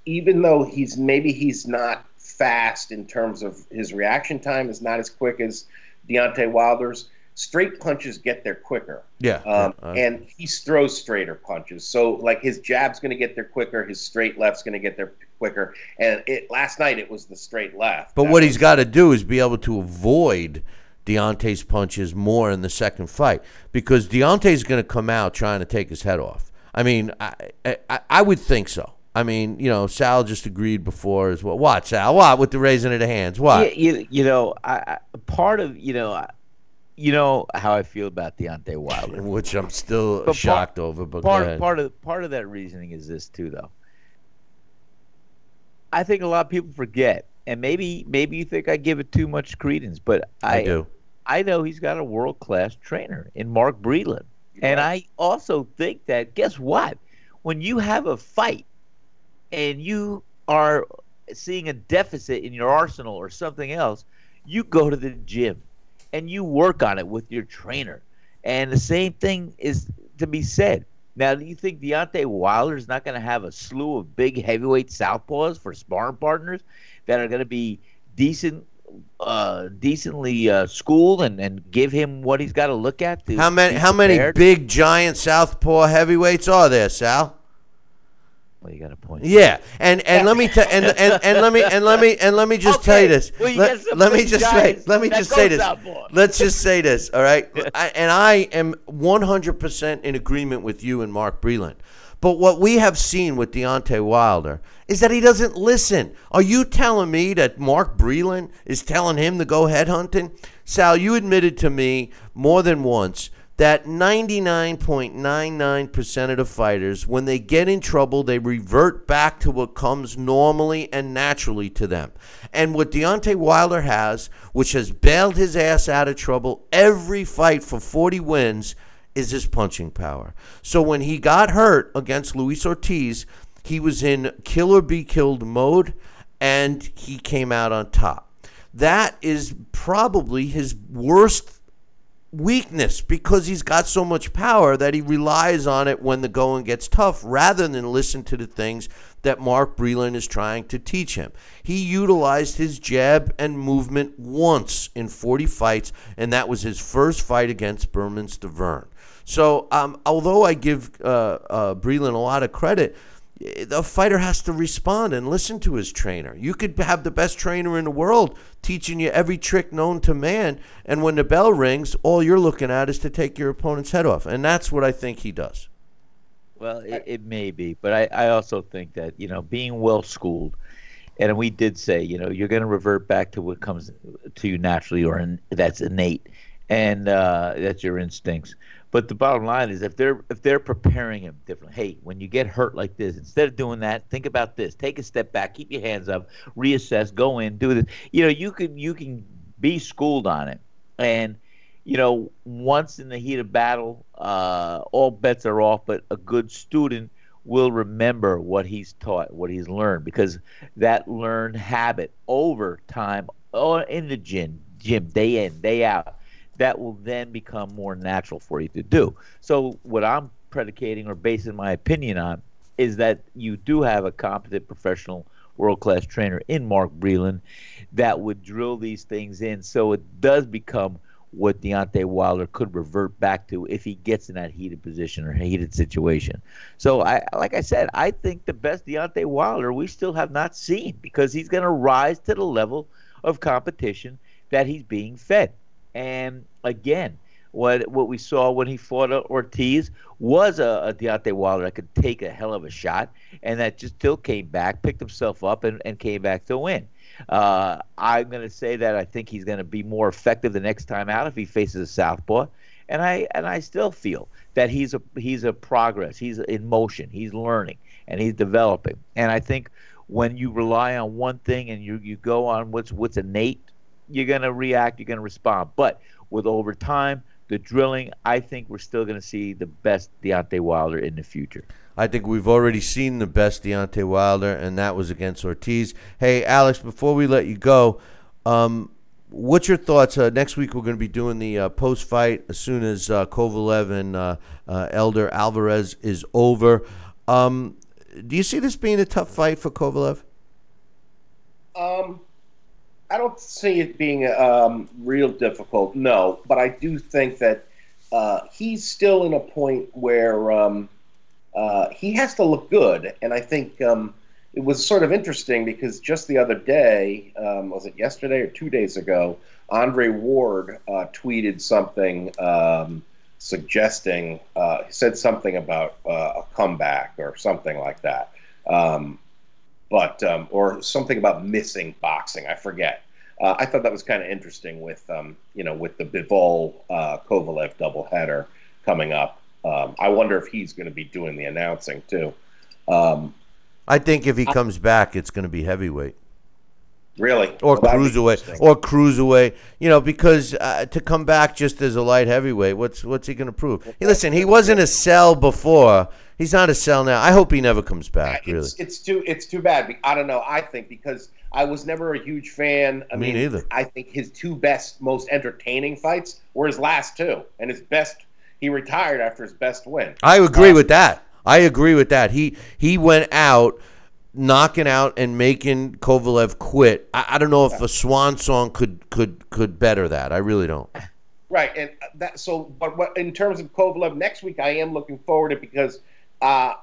even though he's maybe he's not fast in terms of his reaction time is not as quick as Deontay Wilder's. Straight punches get there quicker. Yeah, um, uh, and he throws straighter punches. So like his jab's going to get there quicker. His straight left's going to get there quicker. And it last night it was the straight left. But that what was, he's got to do is be able to avoid Deontay's punches more in the second fight because Deontay's going to come out trying to take his head off. I mean, I, I, I would think so. I mean, you know, Sal just agreed before as well. What, Sal? What with the raising of the hands? What? You, you, you know, I, I, part of you know, you know how I feel about Deontay Wilder, which I'm still but shocked part, over. But part part of part of that reasoning is this too, though. I think a lot of people forget, and maybe maybe you think I give it too much credence, but I, I do. I know he's got a world class trainer in Mark Breland, yeah. and I also think that guess what? When you have a fight, and you are seeing a deficit in your arsenal or something else, you go to the gym and you work on it with your trainer. And the same thing is to be said. Now, do you think Deontay Wilder is not going to have a slew of big heavyweight southpaws for sparring partners that are going to be decent, uh, decently uh, schooled and, and give him what he's got to look at? To how many? How many big giant southpaw heavyweights are there, Sal? Well, you got a point. Yeah, and and let me tell and, and and let me and let me and let me just okay. tell you this. Well, you let, let me just say let me just say this. Let's just say this, all right? I, and I am 100% in agreement with you and Mark Breland. But what we have seen with Deontay Wilder is that he doesn't listen. Are you telling me that Mark Breland is telling him to go headhunting? Sal, you admitted to me more than once that 99.99% of the fighters, when they get in trouble, they revert back to what comes normally and naturally to them. And what Deontay Wilder has, which has bailed his ass out of trouble every fight for 40 wins, is his punching power. So when he got hurt against Luis Ortiz, he was in kill or be killed mode and he came out on top. That is probably his worst weakness because he's got so much power that he relies on it when the going gets tough rather than listen to the things that Mark Breland is trying to teach him. He utilized his jab and movement once in 40 fights, and that was his first fight against Bermane Stiverne. So, um, although I give uh, uh, Breland a lot of credit, the fighter has to respond and listen to his trainer. You could have the best trainer in the world teaching you every trick known to man, and when the bell rings, all you're looking at is to take your opponent's head off, and that's what I think he does. Well, it, it may be, but I, I also think that you know being well schooled, and we did say you know you're going to revert back to what comes to you naturally or in, that's innate, and uh, that's your instincts. But the bottom line is if they're if they're preparing him differently, hey, when you get hurt like this, instead of doing that, think about this. Take a step back, keep your hands up, reassess, go in, do this. You know, you can you can be schooled on it. And, you know, once in the heat of battle, uh, all bets are off, but a good student will remember what he's taught, what he's learned, because that learned habit over time, or oh, in the gym, gym, day in, day out, that will then become more natural for you to do. So what I'm predicating or basing my opinion on is that you do have a competent professional world class trainer in Mark Breland that would drill these things in so it does become what Deontay Wilder could revert back to if he gets in that heated position or heated situation. So I like I said, I think the best Deontay Wilder we still have not seen because he's gonna rise to the level of competition that he's being fed. And again, what what we saw when he fought Ortiz was a, a Deontay Wilder that could take a hell of a shot, and that just still came back, picked himself up, and, and came back to win. Uh, I'm going to say that I think he's going to be more effective the next time out if he faces a southpaw, and I and I still feel that he's a he's a progress. He's in motion. He's learning and he's developing. And I think when you rely on one thing and you you go on what's what's innate you're going to react, you're going to respond. But with over time, the drilling, I think we're still going to see the best Deontay Wilder in the future. I think we've already seen the best Deontay Wilder, and that was against Ortiz. Hey, Alex, before we let you go, um, what's your thoughts? Uh, next week we're going to be doing the uh, post fight as soon as uh, Kovalev and uh, uh, Eleider Alvarez is over. Um, do you see this being a tough fight for Kovalev? Um, I don't see it being um, real difficult, no. But I do think that uh, he's still in a point where um, uh, he has to look good, and I think um, it was sort of interesting because just the other day, um, was it yesterday or two days ago, Andre Ward uh, tweeted something um, suggesting uh, said something about uh, a comeback or something like that. Um, but um, or something about missing boxing. I forget. Uh, I thought that was kind of interesting with um, you know with the Bivol uh, Kovalev doubleheader coming up. Um, I wonder if he's going to be doing the announcing too. Um, I think if he comes back, it's going to be heavyweight. Really? Or well, cruiserweight. Or cruiserweight. You know, because uh, to come back just as a light heavyweight, what's what's he going to prove? Hey, listen, he wasn't a sell before. He's not a sell now. I hope he never comes back. Really, it's, it's too it's too bad. I don't know. I think because I was never a huge fan. I Me mean, neither. I think his two best, most entertaining fights were his last two, and his best. He retired after his best win. I agree uh, with that. I agree with that. He he went out knocking out and making Kovalev quit. I, I don't know if a swan song could could could better that. I really don't. Right, and that so. But what in terms of Kovalev next week, I am looking forward to because uh,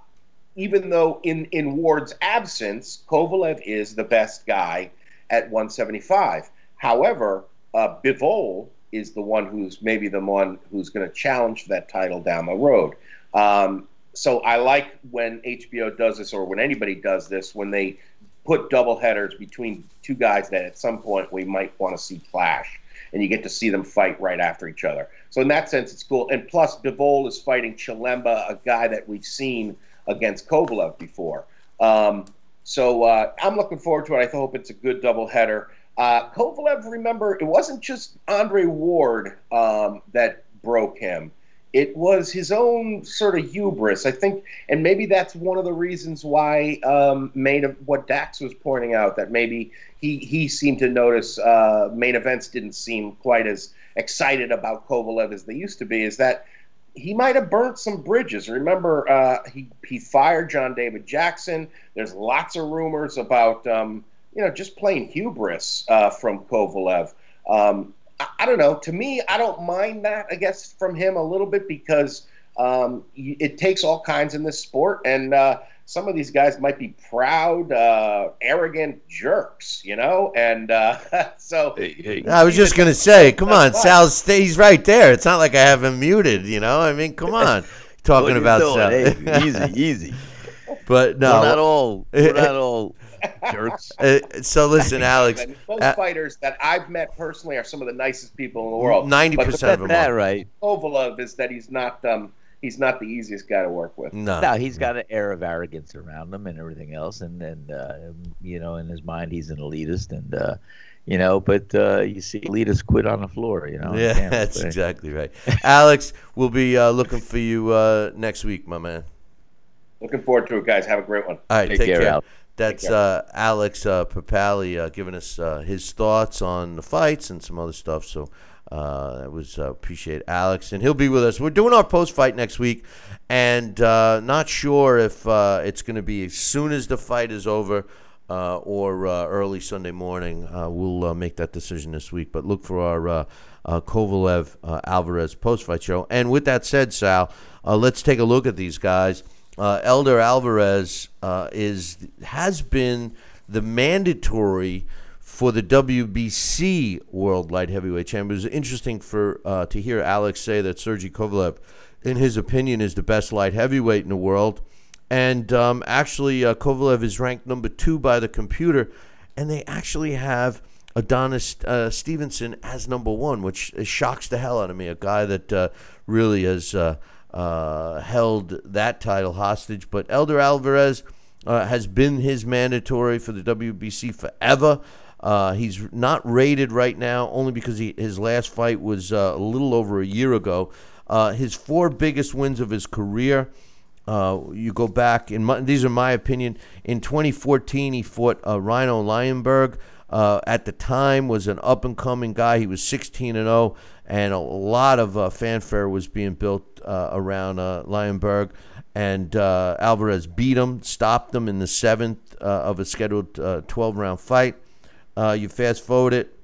even though in in Ward's absence, Kovalev is the best guy at 175. However, uh, Bivol is the one who's maybe the one who's going to challenge for that title down the road. Um, so I like when HBO does this, or when anybody does this, when they put double headers between two guys that at some point we might want to see clash, and you get to see them fight right after each other. So in that sense, it's cool. And plus, Bivol is fighting Chilemba, a guy that we've seen against Kovalev before. Um, so uh, I'm looking forward to it. I hope it's a good doubleheader. Uh, Kovalev, remember, it wasn't just Andre Ward um, that broke him. It was his own sort of hubris, I think, and maybe that's one of the reasons why um, main what Dax was pointing out that maybe he he seemed to notice uh, main events didn't seem quite as excited about Kovalev as they used to be. Is that he might have burnt some bridges. Remember, uh, he he fired John David Jackson. There's lots of rumors about um, you know just plain hubris uh, from Kovalev. Um, I, I, don't know. To me, I don't mind that. I guess from him a little bit because um, it takes all kinds in this sport, and uh, some of these guys might be proud, uh, arrogant jerks, you know. And uh, so hey, hey. I was just gonna say, come on, Sal stays right there. It's not like I have him muted, you know. I mean, come on, talking about Sal. Hey, easy, easy. But no, we're not all. We're not all jerks. Uh, so listen, Alex. Most uh, fighters that I've met personally are some of the nicest people in the world. Ninety percent of them. That right. Kovalev is that he's not. Um, he's not the easiest guy to work with. No, no, he's got an air of arrogance around him and everything else, and and uh, you know, in his mind, he's an elitist, and uh, you know, but uh, you see, elitists quit on the floor, you know. Yeah, that's exactly right. Alex, we'll be uh, looking for you uh, next week, my man. Looking forward to it, guys. Have a great one. All right, take, take care. care. That's uh, Alex uh, Papali uh, giving us uh, his thoughts on the fights and some other stuff. So uh, it was uh, appreciate Alex, and he'll be with us. We're doing our post fight next week, and uh, not sure if uh, it's going to be as soon as the fight is over uh, or uh, early Sunday morning. we'll make that decision this week, but look for our Kovalev Alvarez post fight show. And with that said, Sal, let's take a look at these guys. Eleider Alvarez is has been the mandatory for the WBC World Light Heavyweight Champion. It was interesting for uh, to hear Alex say that Sergey Kovalev, in his opinion, is the best light heavyweight in the world. And um, actually, uh, Kovalev is ranked number two by the computer, and they actually have Adonis uh, Stevenson as number one, which shocks the hell out of me. A guy that uh, really has uh, uh, held that title hostage. But Eleider Alvarez has been his mandatory for the WBC forever. Uh, he's not rated right now only because he, his last fight was uh, a little over a year ago. Uh, his four biggest wins of his career. Uh, you go back, in these are my opinion. In 2014, he fought uh, Ryno Liebenberg. Uh, at the time, was an up and coming guy. He was 16 and 0, and a lot of fanfare was being built around Liebenberg. And Alvarez beat him, stopped him in the seventh of a scheduled 12 round fight. Uh, you fast forward it,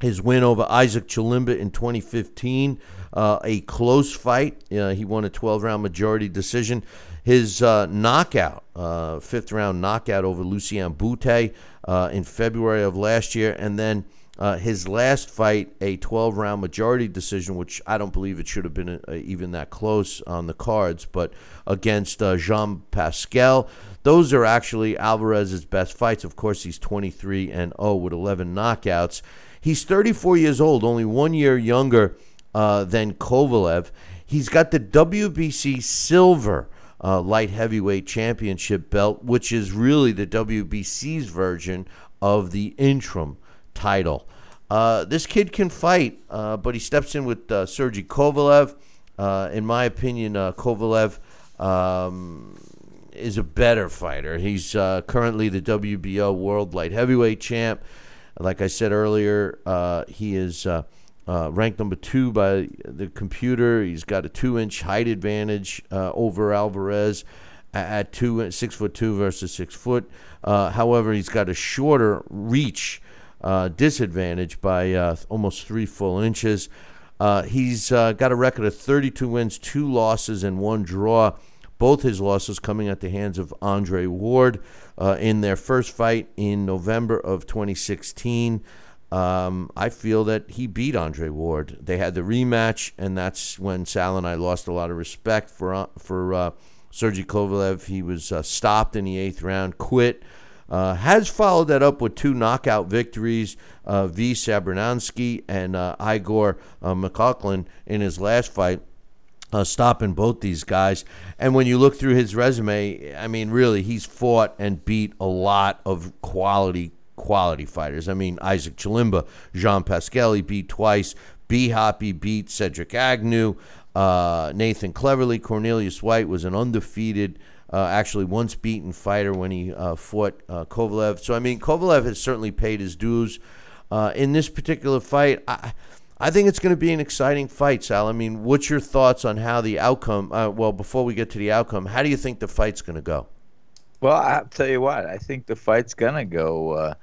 his win over Isaac Chilemba in 2015, uh, a close fight. Uh, he won a 12 round majority decision. His uh, knockout, uh, fifth round knockout over Lucian Bute uh, in February of last year, and then uh, his last fight, a 12 round majority decision, which I don't believe it should have been uh, even that close on the cards, but against uh, Jean Pascal. Those are actually Alvarez's best fights. Of course, he's 23 and 0 with 11 knockouts. He's 34 years old, only one year younger uh, than Kovalev. He's got the WBC silver. Uh, light heavyweight championship belt, which is really the WBC's version of the interim title. Uh, this kid can fight, uh, but he steps in with uh, Sergey Kovalev. Uh, in my opinion, uh, Kovalev um, is a better fighter. He's uh, currently the WBO World Light Heavyweight Champ. Like I said earlier, he is ranked number two by the computer. He's got a two-inch height advantage over Alvarez at two six foot two versus six foot. however, he's got a shorter reach uh, disadvantage by uh, almost three full inches. Uh, he's uh, got a record of 32 wins, two losses, and one draw. Both his losses coming at the hands of Andre Ward uh, in their first fight in November of 2016. Um, I feel that he beat Andre Ward. They had the rematch, and that's when Sal and I lost a lot of respect for for uh, Sergey Kovalev. He was stopped in the eighth round, quit. Uh, has followed that up with two knockout victories, uh, V. Shabranskyy and uh, Igor uh, Mikhalkin in his last fight. Uh, stopping both these guys. And when you look through his resume, I mean, really, he's fought and beat a lot of quality quality fighters. I mean, Isaac Chilemba, Jean Pascal, he beat twice. B Hoppy beat Cedric Agnew. uh, Nathan Cleverly. Cornelius White was an undefeated, uh, actually once beaten fighter when he uh, fought uh, Kovalev. So, I mean, Kovalev has certainly paid his dues. Uh, in this particular fight, I, I think it's going to be an exciting fight, Sal. I mean, what's your thoughts on how the outcome, uh, well, before we get to the outcome, how do you think the fight's going to go? Well, I'll tell you what, I think the fight's to go uh,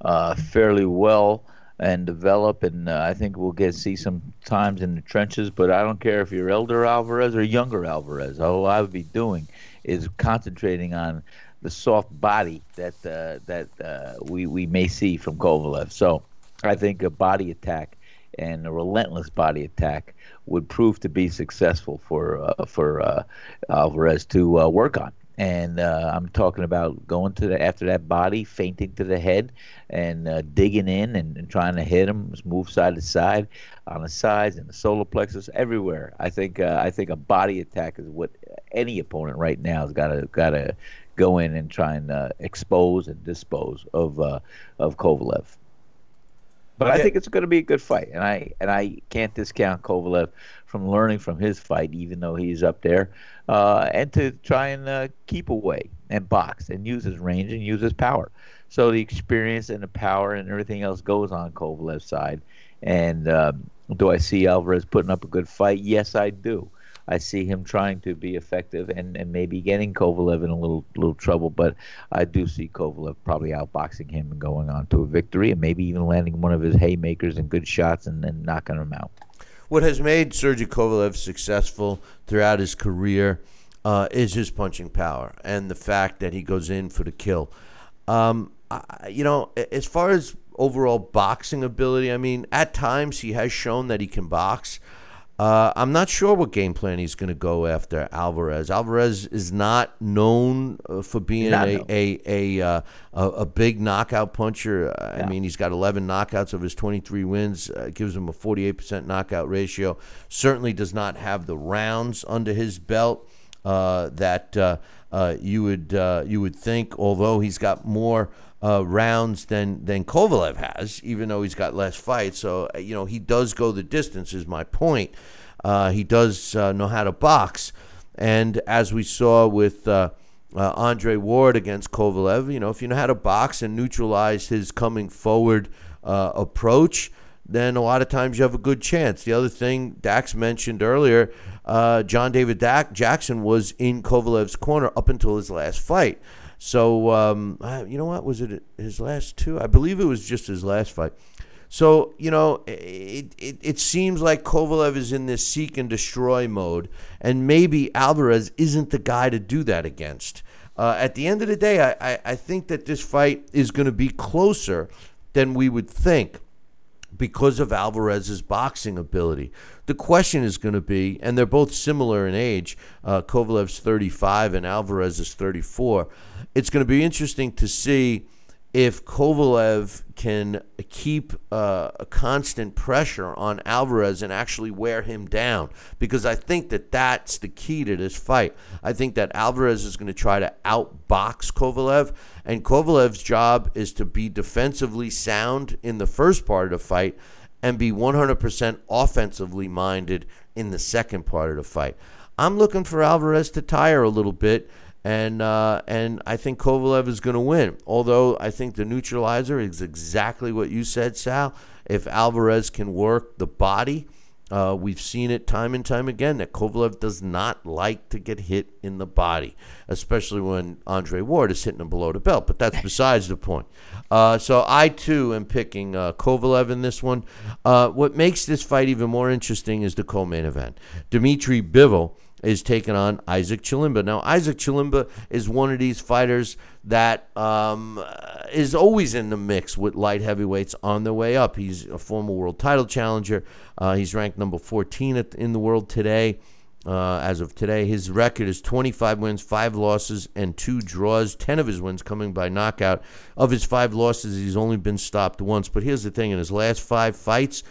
uh, fairly well and develop, and uh, I think we'll get see some times in the trenches. But I don't care if you're elder Alvarez or younger Alvarez. All I would be doing is concentrating on the soft body that uh, that uh, we we may see from Kovalev. So I think a body attack and a relentless body attack would prove to be successful for uh, for Alvarez to work on. And uh, I'm talking about going to the after that body, fainting to the head, and uh, digging in and, and, trying to hit him, move side to side, on the sides and the solar plexus, everywhere. I think uh, I think a body attack is what any opponent right now has got to got to go in and try and uh, expose and dispose of uh, of Kovalev. But I think it's going to be a good fight, and I and I can't discount Kovalev from learning from his fight, even though he's up there, uh, and to try and uh, keep away and box and use his range and use his power. So the experience and the power and everything else goes on Kovalev's side. And um, do I see Alvarez putting up a good fight? Yes, I do. I see him trying to be effective and, and maybe getting Kovalev in a little little trouble, but I do see Kovalev probably outboxing him and going on to a victory and maybe even landing one of his haymakers and good shots and then knocking him out. What has made Sergey Kovalev successful throughout his career uh, is his punching power and the fact that he goes in for the kill. Um, I, you know, as far as overall boxing ability, I mean, at times he has shown that he can box. Uh, I'm not sure what game plan he's going to go after Alvarez. Alvarez is not known uh, for being a a a, uh, a, a big knockout puncher. Yeah. I mean, he's got 11 knockouts of his 23 wins. Uh, gives him a 48% knockout ratio. Certainly does not have the rounds under his belt uh, that uh, you would you would think. Although he's got more uh, rounds than than Kovalev has, even though he's got less fights. So uh, you know he does go the distance. Is my point. Uh, he does uh, know how to box, and as we saw with. Uh, uh, Andre Ward against Kovalev, you know, if you know how to box and neutralize his coming forward approach, then a lot of times you have a good chance. The other thing Dax mentioned earlier, John David Dak- Jackson was in Kovalev's corner up until his last fight. So um, you know what was it? His last two? I believe it was just his last fight. So you know, it, it, it seems like Kovalev is in this seek and destroy mode, and maybe Alvarez isn't the guy to do that against. Uh, at the end of the day, I, I, I think that this fight is going to be closer than we would think because of Alvarez's boxing ability. The question is going to be, and they're both similar in age. Uh, Kovalev's 35 and Alvarez is 34 it's going to be interesting to see if Kovalev can keep uh, a constant pressure on Alvarez and actually wear him down, because I think that that's the key to this fight. I think that Alvarez is going to try to outbox Kovalev, and Kovalev's job is to be defensively sound in the first part of the fight and be 100% offensively minded in the second part of the fight. I'm looking for Alvarez to tire a little bit and uh, and I think Kovalev is going to win. Although I think the neutralizer is exactly what you said, Sal. If Alvarez can work the body, uh, we've seen it time and time again that Kovalev does not like to get hit in the body, especially when Andre Ward is hitting him below the belt. But that's besides the point. Uh, so I too am picking uh, Kovalev in this one. Uh, what makes this fight even more interesting is the co-main event. Dmitry Bivol is taking on Isaac Chilemba. Now, Isaac Chilemba is one of these fighters that um, is always in the mix with light heavyweights on their way up. He's a former world title challenger. Uh, he's ranked number 14 at, in the world today. Uh, as of today, his record is 25 wins, 5 losses, and 2 draws. 10 of his wins coming by knockout. Of his 5 losses, he's only been stopped once. But here's the thing in his last 5 fights,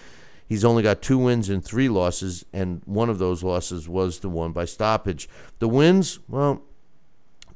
He's only got two wins and three losses, and one of those losses was the one by stoppage. The wins, well,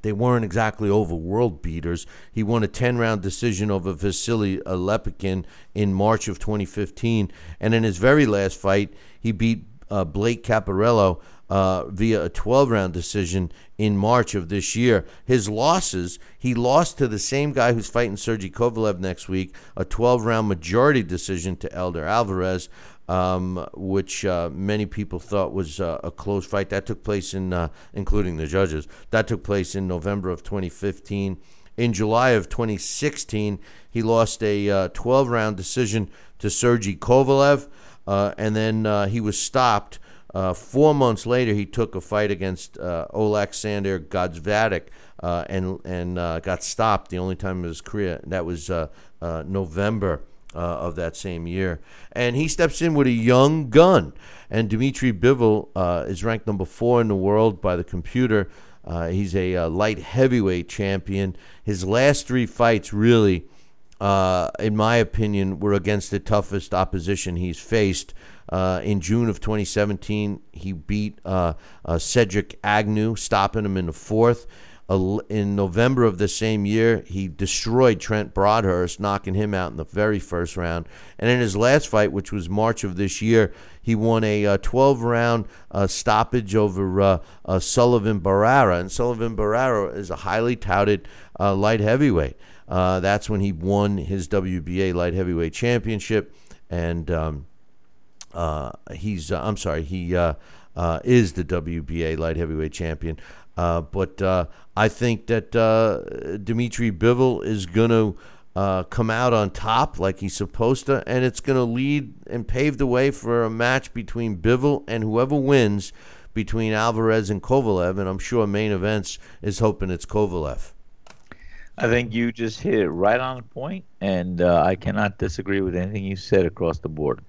they weren't exactly over world beaters. He won a 10 round decision over Vasily Alepikin in March of 2015. And in his very last fight, he beat uh, Blake Caparello uh, via a 12 round decision in March of this year. His losses, he lost to the same guy who's fighting Sergey Kovalev next week, a 12 round majority decision to Eleider Alvarez. Um, which uh, many people thought was uh, a close fight. That took place in, uh, including the judges, that took place in November of 2015. In July of 2016, he lost a 12 round decision to Sergey Kovalev, uh, and then uh, he was stopped uh, four months later, he took a fight against uh, Alexander Gvozdyk uh, and and uh, got stopped the only time in his career. That was uh, uh, November of that same year. And he steps in with a young gun. And Dmitry Bivol is ranked number four in the world by the computer. he's a light heavyweight champion. His last three fights really. in my opinion, were against the toughest opposition he's faced. Uh, in June of 2017, he beat uh, uh, Cedric Agnew, stopping him in the fourth. in November of the same year, he destroyed Trent Broadhurst, knocking him out in the very first round. And in his last fight, which was March of this year, he won a 12 round uh, stoppage over uh, uh, Sullivan Barrera. And Sullivan Barrera is a highly touted light heavyweight. that's when he won his WBA light heavyweight championship. And. Um, uh, he's uh, I'm sorry, he uh, uh is the WBA light heavyweight champion. Uh, but uh, I think that Dmitry Bivol is going to come out on top like he's supposed to, and it's going to lead and pave the way for a match between Bivol and whoever wins between Alvarez and Kovalev. And I'm sure main events is hoping it's Kovalev. I think you just hit it right on the point, and I cannot disagree with anything you said across the board.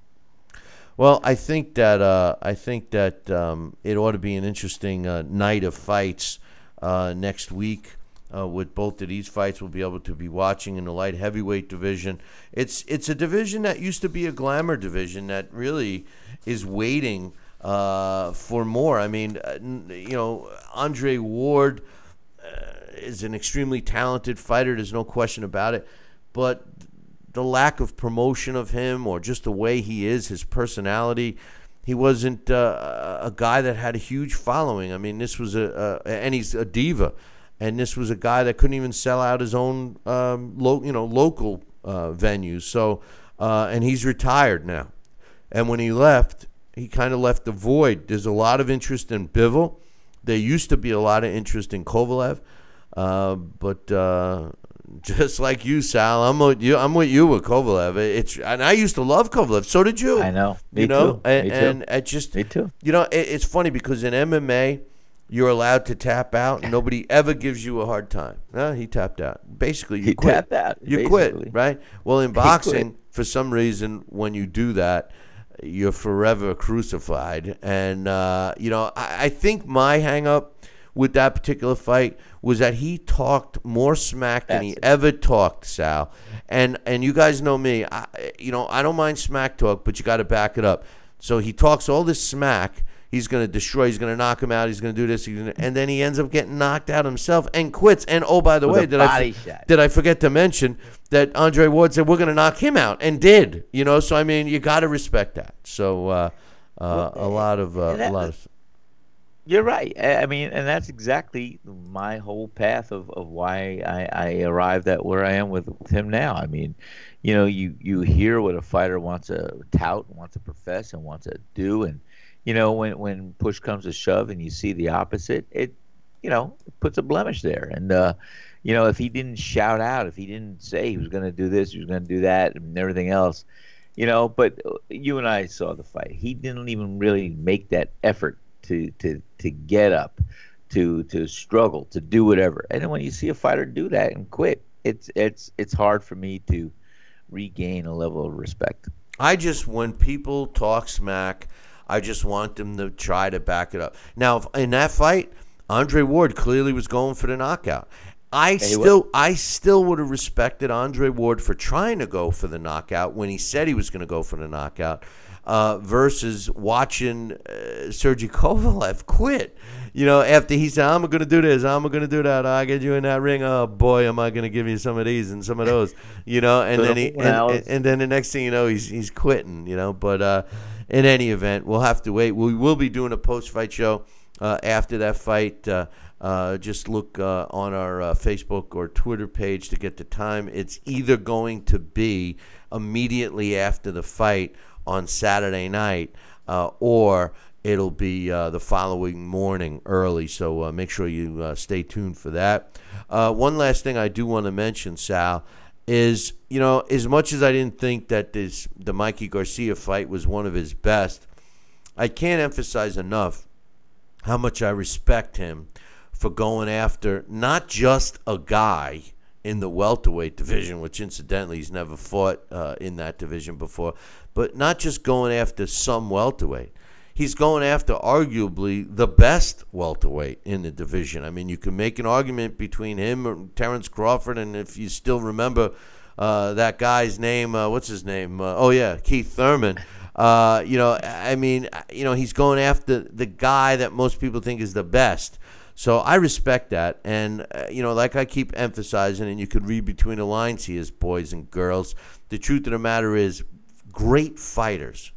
Well, I think that uh, I think that um, it ought to be an interesting uh, night of fights uh, next week. Uh, with both of these fights, we'll be able to be watching in the light heavyweight division. It's it's a division that used to be a glamour division that really is waiting uh, for more. I mean, uh, you know, Andre Ward is an extremely talented fighter. There's no question about it. But the lack of promotion of him or just the way he is, his personality. He wasn't uh, a guy that had a huge following. I mean, this was a, a, and he's a diva, and this was a guy that couldn't even sell out his own, um, lo- you know, local uh, venues. So, uh, and he's retired now. And when he left, he kind of left the void. There's a lot of interest in Bivol. There used to be a lot of interest in Kovalev, uh, but uh, just like you, Sal. I'm with you. I'm with you with Kovalev. It's and I used to love Kovalev. So did you. I know. Me you know, too. and, Me too. and I just Me too. You know, it, it's funny because in MMA, you're allowed to tap out. Nobody ever gives you a hard time. No, he tapped out. Basically, you He quit. tapped out, You basically. quit, right? Well, in boxing, for some reason, when you do that, you're forever crucified. And uh, you know, I, I think my hang up with that particular fight was that he talked more smack than he it. ever talked, Sal. And and you guys know me. I, you know, I don't mind smack talk, but you got to back it up. So he talks all this smack. He's going to destroy. He's going to knock him out. He's going to do this. He's gonna, and then he ends up getting knocked out himself and quits. And oh, by the With way, did I shot. did I forget to mention that Andre Ward said we're going to knock him out and did. You know, so I mean, you got to respect that. So uh, uh, a lot of uh, a lot of You're right. I mean, and that's exactly my whole path of, of why I, I arrived at where I am with, with him now. I mean, you know, you, you hear what a fighter wants to tout, wants to profess, and wants to do, and you know, when when push comes to shove, and you see the opposite, it you know it puts a blemish there. And uh, you know, if he didn't shout out, if he didn't say he was going to do this, he was going to do that, and everything else, you know. But uh, you and I saw the fight. He didn't even really make that effort to to to get up, to to struggle, to do whatever. And then when you see a fighter do that and quit, it's it's it's hard for me to regain a level of respect. I just when people talk smack, I just want them to try to back it up. Now, if, in that fight, Andre Ward clearly was going for the knockout. I still, I still would have respected Andre Ward for trying to go for the knockout when he said he was going to go for the knockout, uh, versus watching uh, Sergey Kovalev quit. You know, after he said, "I'm going to do this, I'm going to do that," I get you in that ring. Oh boy, am I going to give you some of these and some of those. You know, and then he, and, and, and then the next thing you know, he's he's quitting. You know, but uh, in any event, we'll have to wait. We will be doing a post-fight show uh, after that fight. Uh, uh, just look uh, on our uh, Facebook or Twitter page to get the time. It's either going to be immediately after the fight on Saturday night, uh, or it'll be uh, the following morning early. So uh, make sure you uh, stay tuned for that. Uh, one last thing I do want to mention, Sal, is you know as much as I didn't think that this the Mikey Garcia fight was one of his best, I can't emphasize enough how much I respect him for going after not just a guy in the welterweight division, which incidentally he's never fought uh, in that division before, but not just going after some welterweight. He's going after arguably the best welterweight in the division. I mean, you can make an argument between him and Terrence Crawford, and if you still remember uh, that guy's name, uh, what's his name? Uh, oh yeah, Keith Thurman. Uh, you know, I mean, you know, he's going after the guy that most people think is the best. So I respect that, and uh, you know, like I keep emphasizing, and you could read between the lines here, boys and girls. The truth of the matter is, great fighters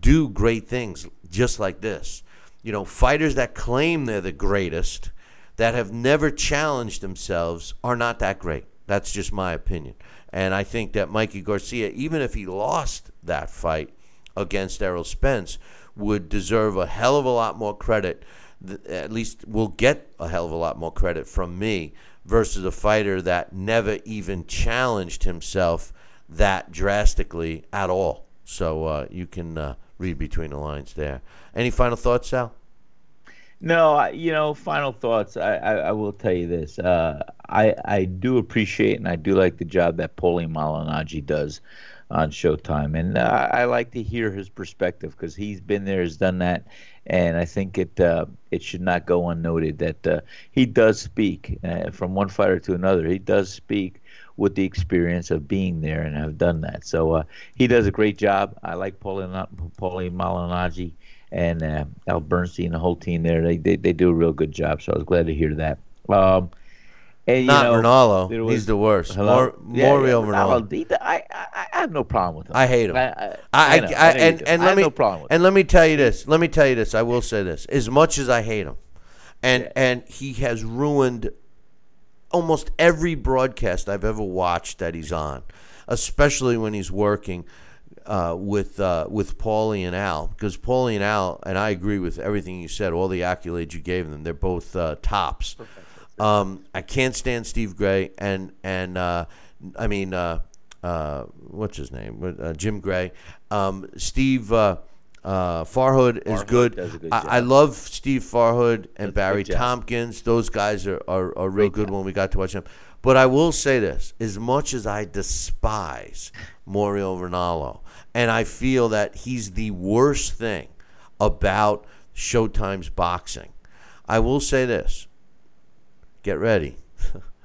do great things just like this. You know, fighters that claim they're the greatest, that have never challenged themselves, are not that great. That's just my opinion. And I think that Mikey Garcia, even if he lost that fight against Errol Spence, would deserve a hell of a lot more credit. At least will get a hell of a lot more credit from me versus a fighter that never even challenged himself that drastically at all. So uh, you can uh, read between the lines there. Any final thoughts, Sal? No, I, you know, final thoughts. I, I, I will tell you this. Uh, I I do appreciate and I do like the job that Paulie Malignaggi does on Showtime, and uh, I like to hear his perspective because he's been there, has done that, and I think it uh, it should not go unnoted that uh, he does speak uh, from one fighter to another. He does speak with the experience of being there and have done that. So uh, he does a great job. I like Paulie Paulie Malignaggi and uh, Al Bernstein, and the whole team there. They, they they do a real good job. So I was glad to hear that. Um, and, Not you know, Ranallo. was- He's the worst. Hello? More, Yeah, Mauro yeah, Ranallo. he- I, I, I have no problem with him. I hate him. I, I, I, I, know you and, and let me no problem with and let me tell you this. Let me tell you this. I will say this. As much as I hate him, and and he has ruined almost every broadcast I've ever watched that he's on, especially when he's working uh, with uh, with Paulie and Al, because Paulie and Al, and I agree with everything you said, all the accolades you gave them. They're both uh, tops. Um, I can't stand Steve Gray, and and uh, I mean, uh, uh, what's his name? Uh, Jim Gray. Um, Steve uh, uh, Farhood is Farhood good. good I. I love Steve Farhood and Barry. Tompkins. Those guys are, are, are real good when we got to watch them. But I will say this: as much as I despise Mauro Ranallo, and I feel that he's the worst thing about Showtime's boxing, I will say this: get ready.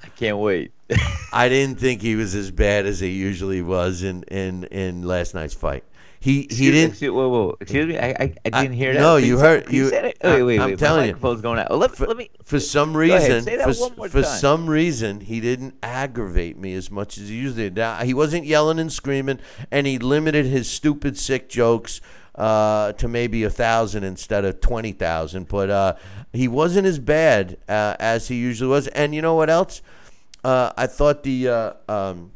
I can't wait. I didn't think he was as bad as he usually was in, in, in last night's fight. He he didn't. Excuse, whoa, whoa. Excuse me. I, I, I didn't hear that. no, you heard- you- say it. Wait, wait, I'm wait. telling you. microphone's going out. Oh, let, for, let me. for some ahead, reason, that for, for some reason, he didn't aggravate me as much as he usually did. He wasn't yelling and screaming, and he limited his stupid, sick jokes uh, to maybe a thousand instead of twenty thousand. But uh, he wasn't as bad uh, as he usually was. And you know what else? Uh, I thought the uh, um,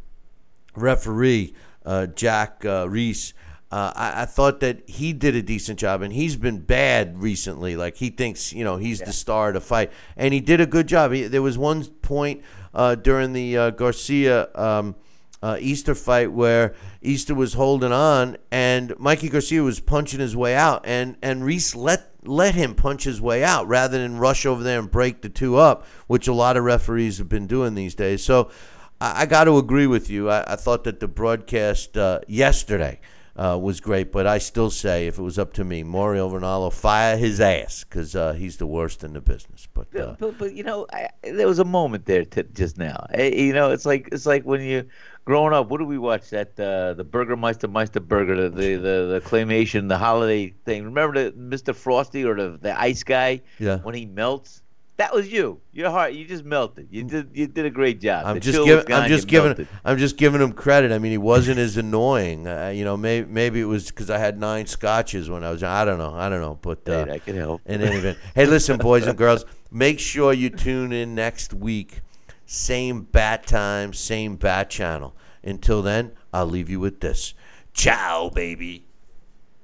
referee uh, Jack uh, Reiss. Uh, I, I thought that he did a decent job, and he's been bad recently. Like he thinks, you know, he's the star of the fight, and he did a good job. He, there was one point uh, during the uh, Garcia um, uh, Easter fight where Easter was holding on, and Mikey Garcia was punching his way out, and and Reiss let let him punch his way out rather than rush over there and break the two up, which a lot of referees have been doing these days. So. I, I got to agree with you. I, I thought that the broadcast uh, yesterday uh, was great, but I still say if it was up to me, Mauro Ranallo fire his ass because uh, he's the worst in the business. But uh, But, but, you know, I, there was a moment there to, just now. Eh, You know, it's like it's like when you growing up. What do we watch? That uh, the Burgermeister Meister Burger, the, the the the claymation, the holiday thing. Remember the Mr. Frosty or the the ice guy? Yeah. When he melts, that was you. Your heart, you just melted. You mm. did, you did a great job. I'm the just giving, I'm just giving, melted. I'm just giving him credit. I mean, he wasn't as annoying. Uh, you know, maybe maybe it was because I had nine scotches when I was. I don't know. I don't know. But uh, hey, I can help. In any event, hey, listen, boys and girls, make sure you tune in next week. Same bat time, same bat channel. Until then, I'll leave you with this. Ciao, baby.